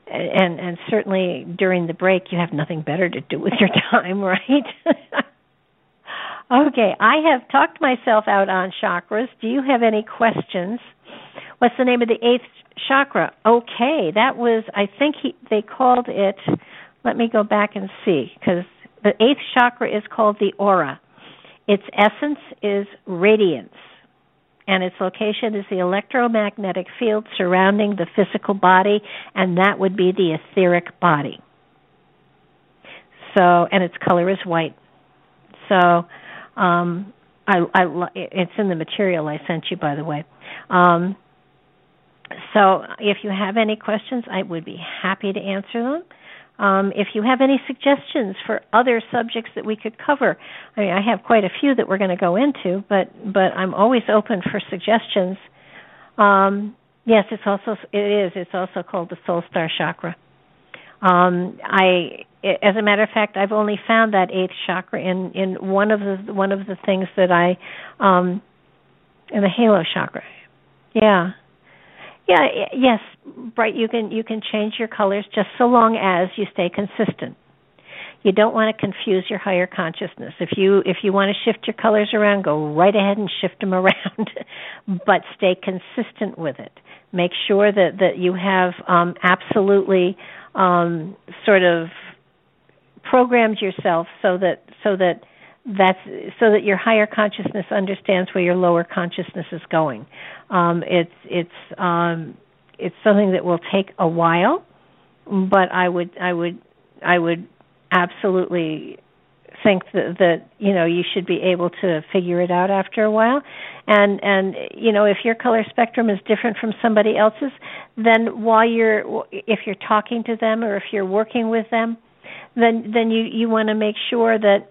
and and certainly during the break you have nothing better to do with your time right? Okay i have talked myself out on chakras. Do you have any questions? What's the name of the eighth chakra. Okay, that was I think he they called it. Let me go back and see because the eighth chakra is called the aura. Its essence is radiance, and its location is the electromagnetic field surrounding the physical body, and that would be the etheric body. So, and its color is white. So, um, I, I, it's in the material I sent you, by the way. Um, so if you have any questions, I would be happy to answer them. Um, if you have any suggestions for other subjects that we could cover, I mean, I have quite a few that we're going to go into, but but I'm always open for suggestions. Um, yes, it's also it is. It's also called the Soul Star Chakra. Um, I, as a matter of fact, I've only found that eighth chakra in in one of the one of the things that I, um, in the Halo chakra. Yeah, yeah, yes, bright. You can you can change your colors just so long as you stay consistent. you don't want to confuse your higher consciousness. If you if you want to shift your colors around, go right ahead and shift them around, but stay consistent with it. Make sure that that you have um, absolutely um, sort of programmed yourself so that so that that's so that your higher consciousness understands where your lower consciousness is going. Um, it's it's um, it's something that will take a while, but I would I would I would absolutely think that, that you know you should be able to figure it out after a while and and you know if your color spectrum is different from somebody else's then while you're if you're talking to them or if you're working with them then then you you want to make sure that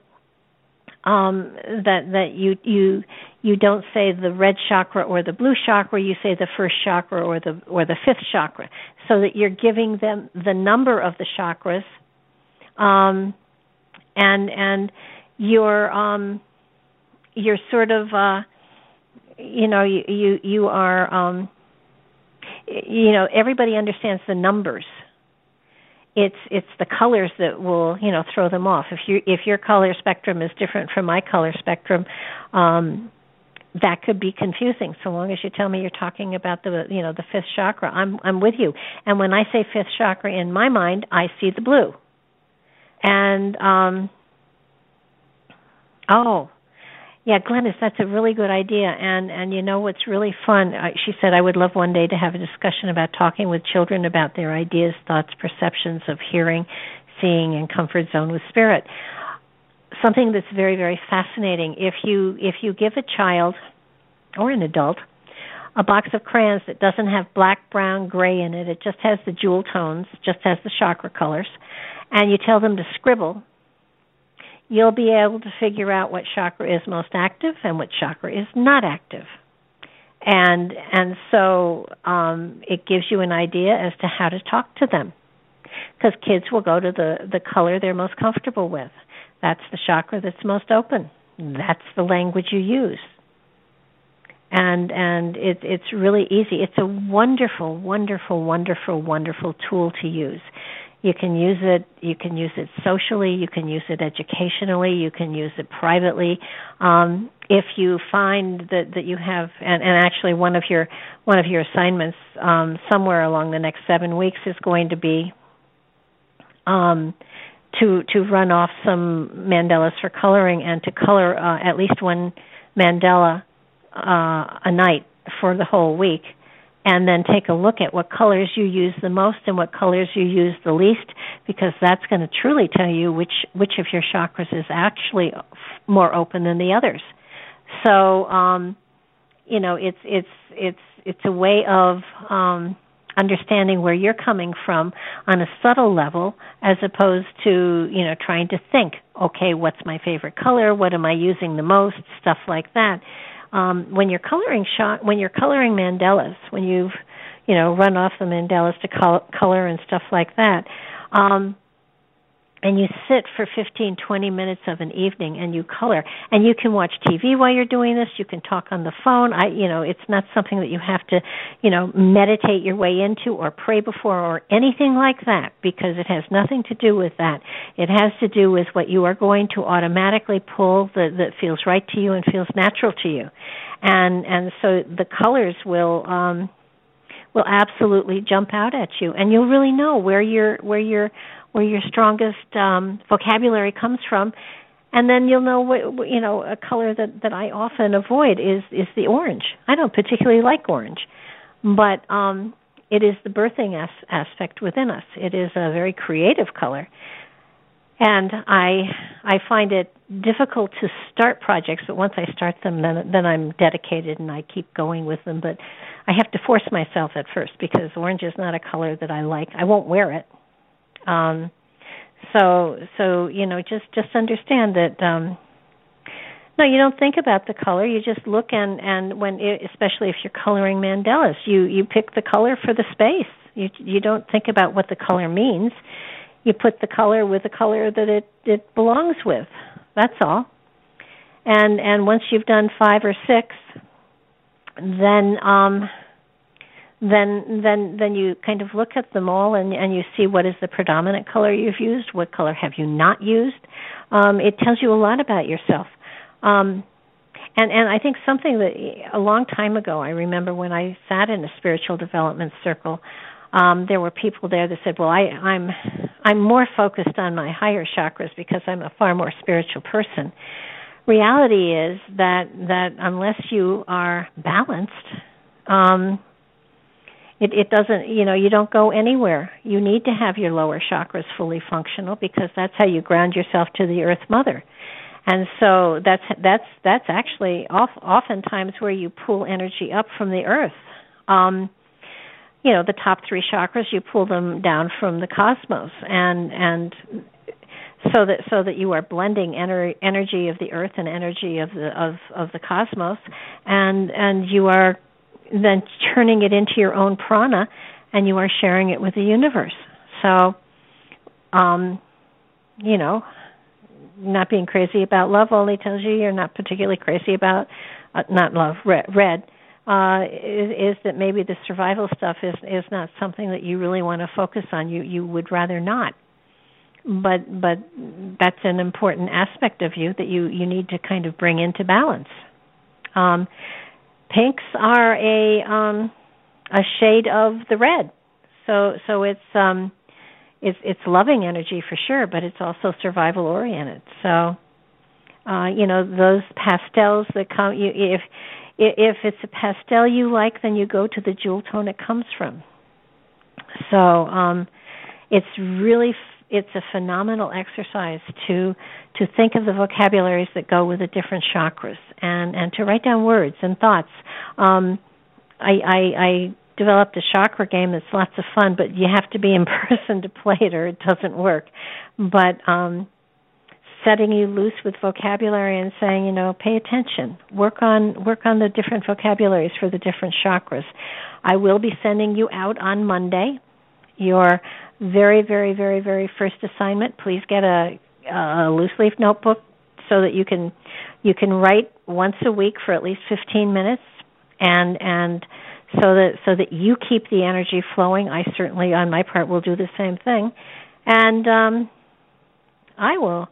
um that that you you you don't say the red chakra or the blue chakra you say the first chakra or the or the fifth chakra so that you're giving them the number of the chakras um, and and you're um, you're sort of uh, you know you you, you are um, you know everybody understands the numbers it's it's the colors that will you know throw them off. If you if your color spectrum is different from my color spectrum um that could be confusing so long as you tell me you're talking about the you know the fifth chakra i'm i'm with you. And when i say fifth chakra in my mind i see the blue. And um oh, yeah, Glennis, that's a really good idea. And and you know what's really fun? She said I would love one day to have a discussion about talking with children about their ideas, thoughts, perceptions of hearing, seeing, and comfort zone with spirit. Something that's very very fascinating. If you if you give a child or an adult a box of crayons that doesn't have black, brown, gray in it, it just has the jewel tones, just has the chakra colors and you tell them to scribble, you'll be able to figure out what chakra is most active and what chakra is not active. And and so um, it gives you an idea as to how to talk to them, because kids will go to the the color they're most comfortable with. That's the chakra that's most open. That's the language you use and and it, it's really easy. It's a wonderful, wonderful, wonderful, wonderful tool to use. You can use it. You can use it socially. You can use it educationally. You can use it privately. Um, if you find that that you have, and, and actually one of your one of your assignments um, somewhere along the next seven weeks is going to be um, to to run off some mandalas for coloring and to color uh, at least one mandala uh, a night for the whole week and then take a look at what colors you use the most and what colors you use the least because that's going to truly tell you which which of your chakras is actually more open than the others. So um you know it's it's it's it's a way of um understanding where you're coming from on a subtle level as opposed to you know trying to think okay what's my favorite color? What am i using the most? Stuff like that um, when you're coloring shot when you're coloring mandalas, when you've you know run off the mandalas to col- color and stuff like that, um, and you sit for 15 20 minutes of an evening and you color. And you can watch TV while you're doing this. You can talk on the phone. I you know it's not something that you have to you know meditate your way into or pray before or anything like that because it has nothing to do with that. It has to do with what you are going to automatically pull that that feels right to you and feels natural to you. And and so the colors will um will absolutely jump out at you. And you'll really know where you're where you're where your strongest um, vocabulary comes from, and then you'll know what you know a color that that I often avoid is is the orange. I don't particularly like orange, but um, it is the birthing as- aspect within us. It is a very creative color, and I I find it difficult to start projects, but once I start them, then then I'm dedicated and I keep going with them. But I have to force myself at first because orange is not a color that I like. I won't wear it um, so so you know just just understand that um, no, you don't think about the color. You just look and and when it, especially if you're coloring mandalas, you you pick the color for the space. You you don't think about what the color means. You put the color with the color that it it belongs with. That's all. And and once you've done 5 or 6, then um then then then you kind of look at them all and and you see what is the predominant color you've used, what color have you not used. Um, it tells you a lot about yourself. Um, and and I think something that a long time ago I remember when I sat in a spiritual development circle, um, there were people there that said, "Well, I, I'm I'm more focused on my higher chakras because I'm a far more spiritual person." Reality is that that unless you are balanced, um, it, it doesn't you know you don't go anywhere. You need to have your lower chakras fully functional because that's how you ground yourself to the earth mother. And so that's that's that's actually oftentimes where you pull energy up from the earth. Um you know the top three chakras you pull them down from the cosmos and and so that so that you are blending ener- energy of the earth and energy of the of of the cosmos and and you are then turning it into your own prana and you are sharing it with the universe. So, um, you know, not being crazy about love only tells you you're not particularly crazy about uh, not love red, red uh is, is that maybe the survival stuff is is not something that you really want to focus on. You you would rather not. But but that's an important aspect of you that you you need to kind of bring into balance. Um pinks are a um a shade of the red. So so it's um it's it's loving energy for sure but it's also survival oriented. So uh you know those pastels that come you if if it's a pastel you like then you go to the jewel tone it comes from. So um it's really it's a phenomenal exercise to to think of the vocabularies that go with the different chakras and and to write down words and thoughts. Um, I, I, I developed a chakra game that's lots of fun, but you have to be in person to play it or it doesn't work. But um, setting you loose with vocabulary and saying, you know, pay attention, work on work on the different vocabularies for the different chakras. I will be sending you out on Monday your very, very, very, very first assignment. Please get a, a loose leaf notebook so that you can you can write once a week for at least 15 minutes and and so that so that you keep the energy flowing. I certainly on my part will do the same thing. And um i will.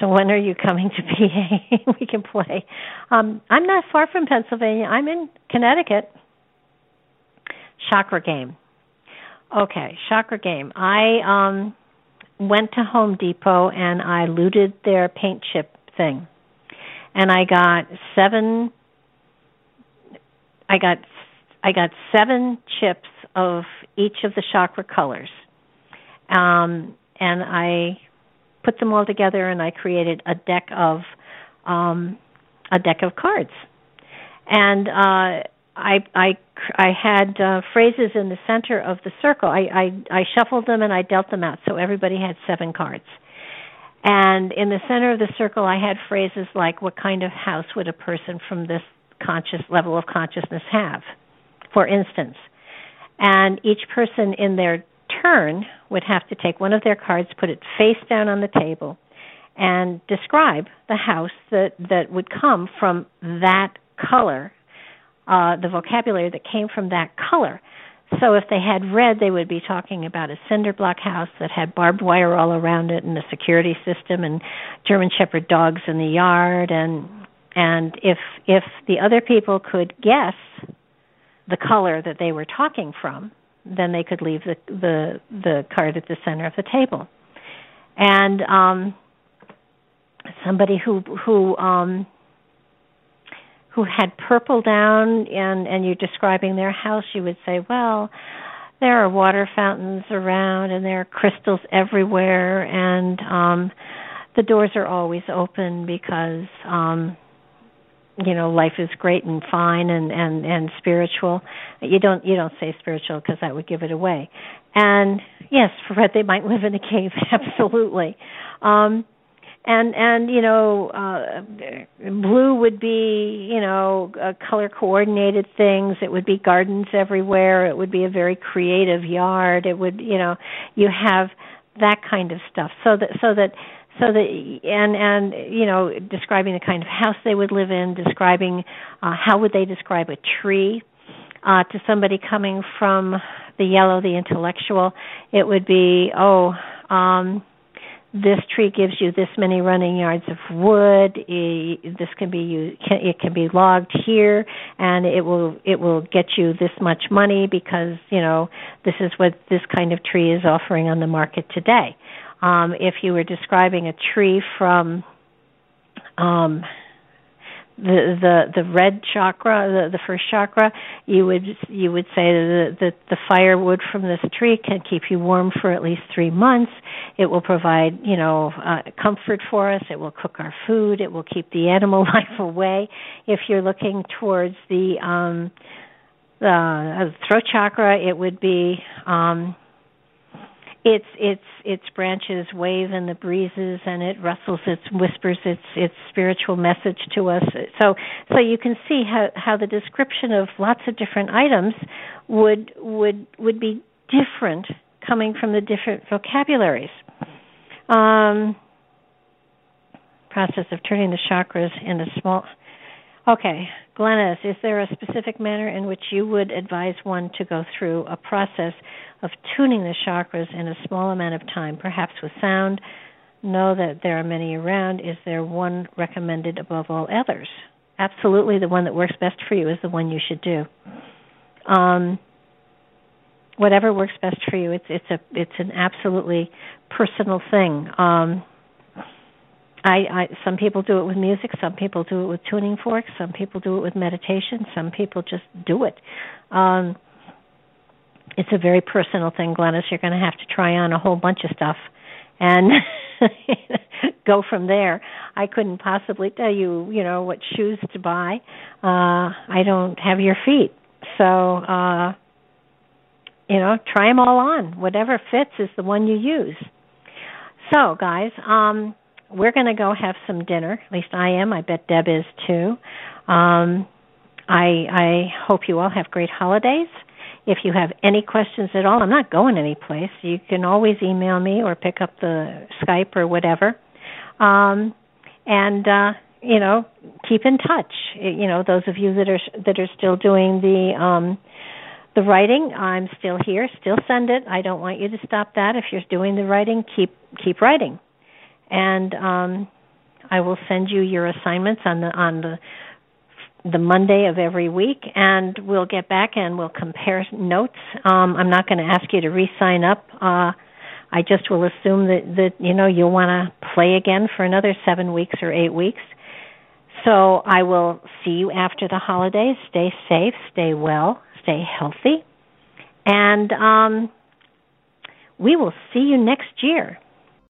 So when are you coming to pa we can play. Um i'm not far from pennsylvania. I'm in connecticut. Chakra game okay chakra game i um went to home depot and i looted their paint chip thing and I got seven I got I got seven chips of each of the chakra colors. Um, and I put them all together and I created a deck of um, a deck of cards. And uh, I I I had uh, phrases in the center of the circle. I, I I shuffled them and I dealt them out, so everybody had seven cards. And in the center of the circle, I had phrases like, What kind of house would a person from this conscious level of consciousness have? For instance. And each person in their turn would have to take one of their cards, put it face down on the table, and describe the house that, that would come from that color, uh, the vocabulary that came from that color. So if they had red, they would be talking about a cinder block house that had barbed wire all around it and a security system and German shepherd dogs in the yard and and if if the other people could guess the color that they were talking from, then they could leave the the the card at the center of the table. And um somebody who who um who had purple down and and you're describing their house you would say well there are water fountains around and there are crystals everywhere and um the doors are always open because um you know life is great and fine and and and spiritual. You don't you don't say spiritual because that would give it away. And yes fred they might live in a cave absolutely. Um and and you know uh blue would be you know uh, color coordinated things. It would be gardens everywhere. It would be a very creative yard. It would you know you have that kind of stuff. So that so that so that and and you know describing the kind of house they would live in describing uh how would they describe a tree Uh, to somebody coming from the yellow, the intellectual, it would be, oh, um, this tree gives you this many running yards of wood. This can be used, it can be logged here, and it will it will get you this much money because you know this is what this kind of tree is offering on the market today. Um, if you were describing a tree from um, the the the red chakra the the first chakra you would you would say that the, the firewood from this tree can keep you warm for at least 3 months. It will provide you know uh, comfort for us. It will cook our food. It will keep the animal life away. If you're looking towards the um the uh, throat chakra it would be um its its its branches wave in the breezes and it rustles it whispers its its spiritual message to us. So so you can see how how the description of lots of different items would would would be different coming from the different vocabularies. Um process of turning the chakras into small Okay, Glennis, is there a specific manner in which you would advise one to go through a process of tuning the chakras in a small amount of time, perhaps with sound? Know that there are many around. Is there one recommended above all others? Absolutely, the one that works best for you is the one you should do. Um, whatever works best for you. It's it's a it's an absolutely personal thing. Um, I, I some people do it with music, some people do it with tuning forks, some people do it with meditation, some people just do it. Um it's a very personal thing, Glennis. You're going to have to try on a whole bunch of stuff and go from there. I couldn't possibly tell you, you know, what shoes to buy. Uh I don't have your feet. So, uh you know, try them all on. Whatever fits is the one you use. So, guys, um we're going to go have some dinner. At least I am. I bet Deb is too. Um, I I hope you all have great holidays. If you have any questions at all, I'm not going anyplace. You can always email me or pick up the Skype or whatever. Um, and uh, you know, keep in touch. You know, those of you that are that are still doing the um, the writing, I'm still here. Still send it. I don't want you to stop that. If you're doing the writing, keep keep writing and um, I will send you your assignments on the on the the Monday of every week, and we'll get back and we'll compare notes. Um, I'm not going to ask you to re-sign up. Uh, I just will assume that that you know you'll want to play again for another seven weeks or eight weeks. So I will see you after the holidays. Stay safe, stay well, stay healthy, and um, we will see you next year.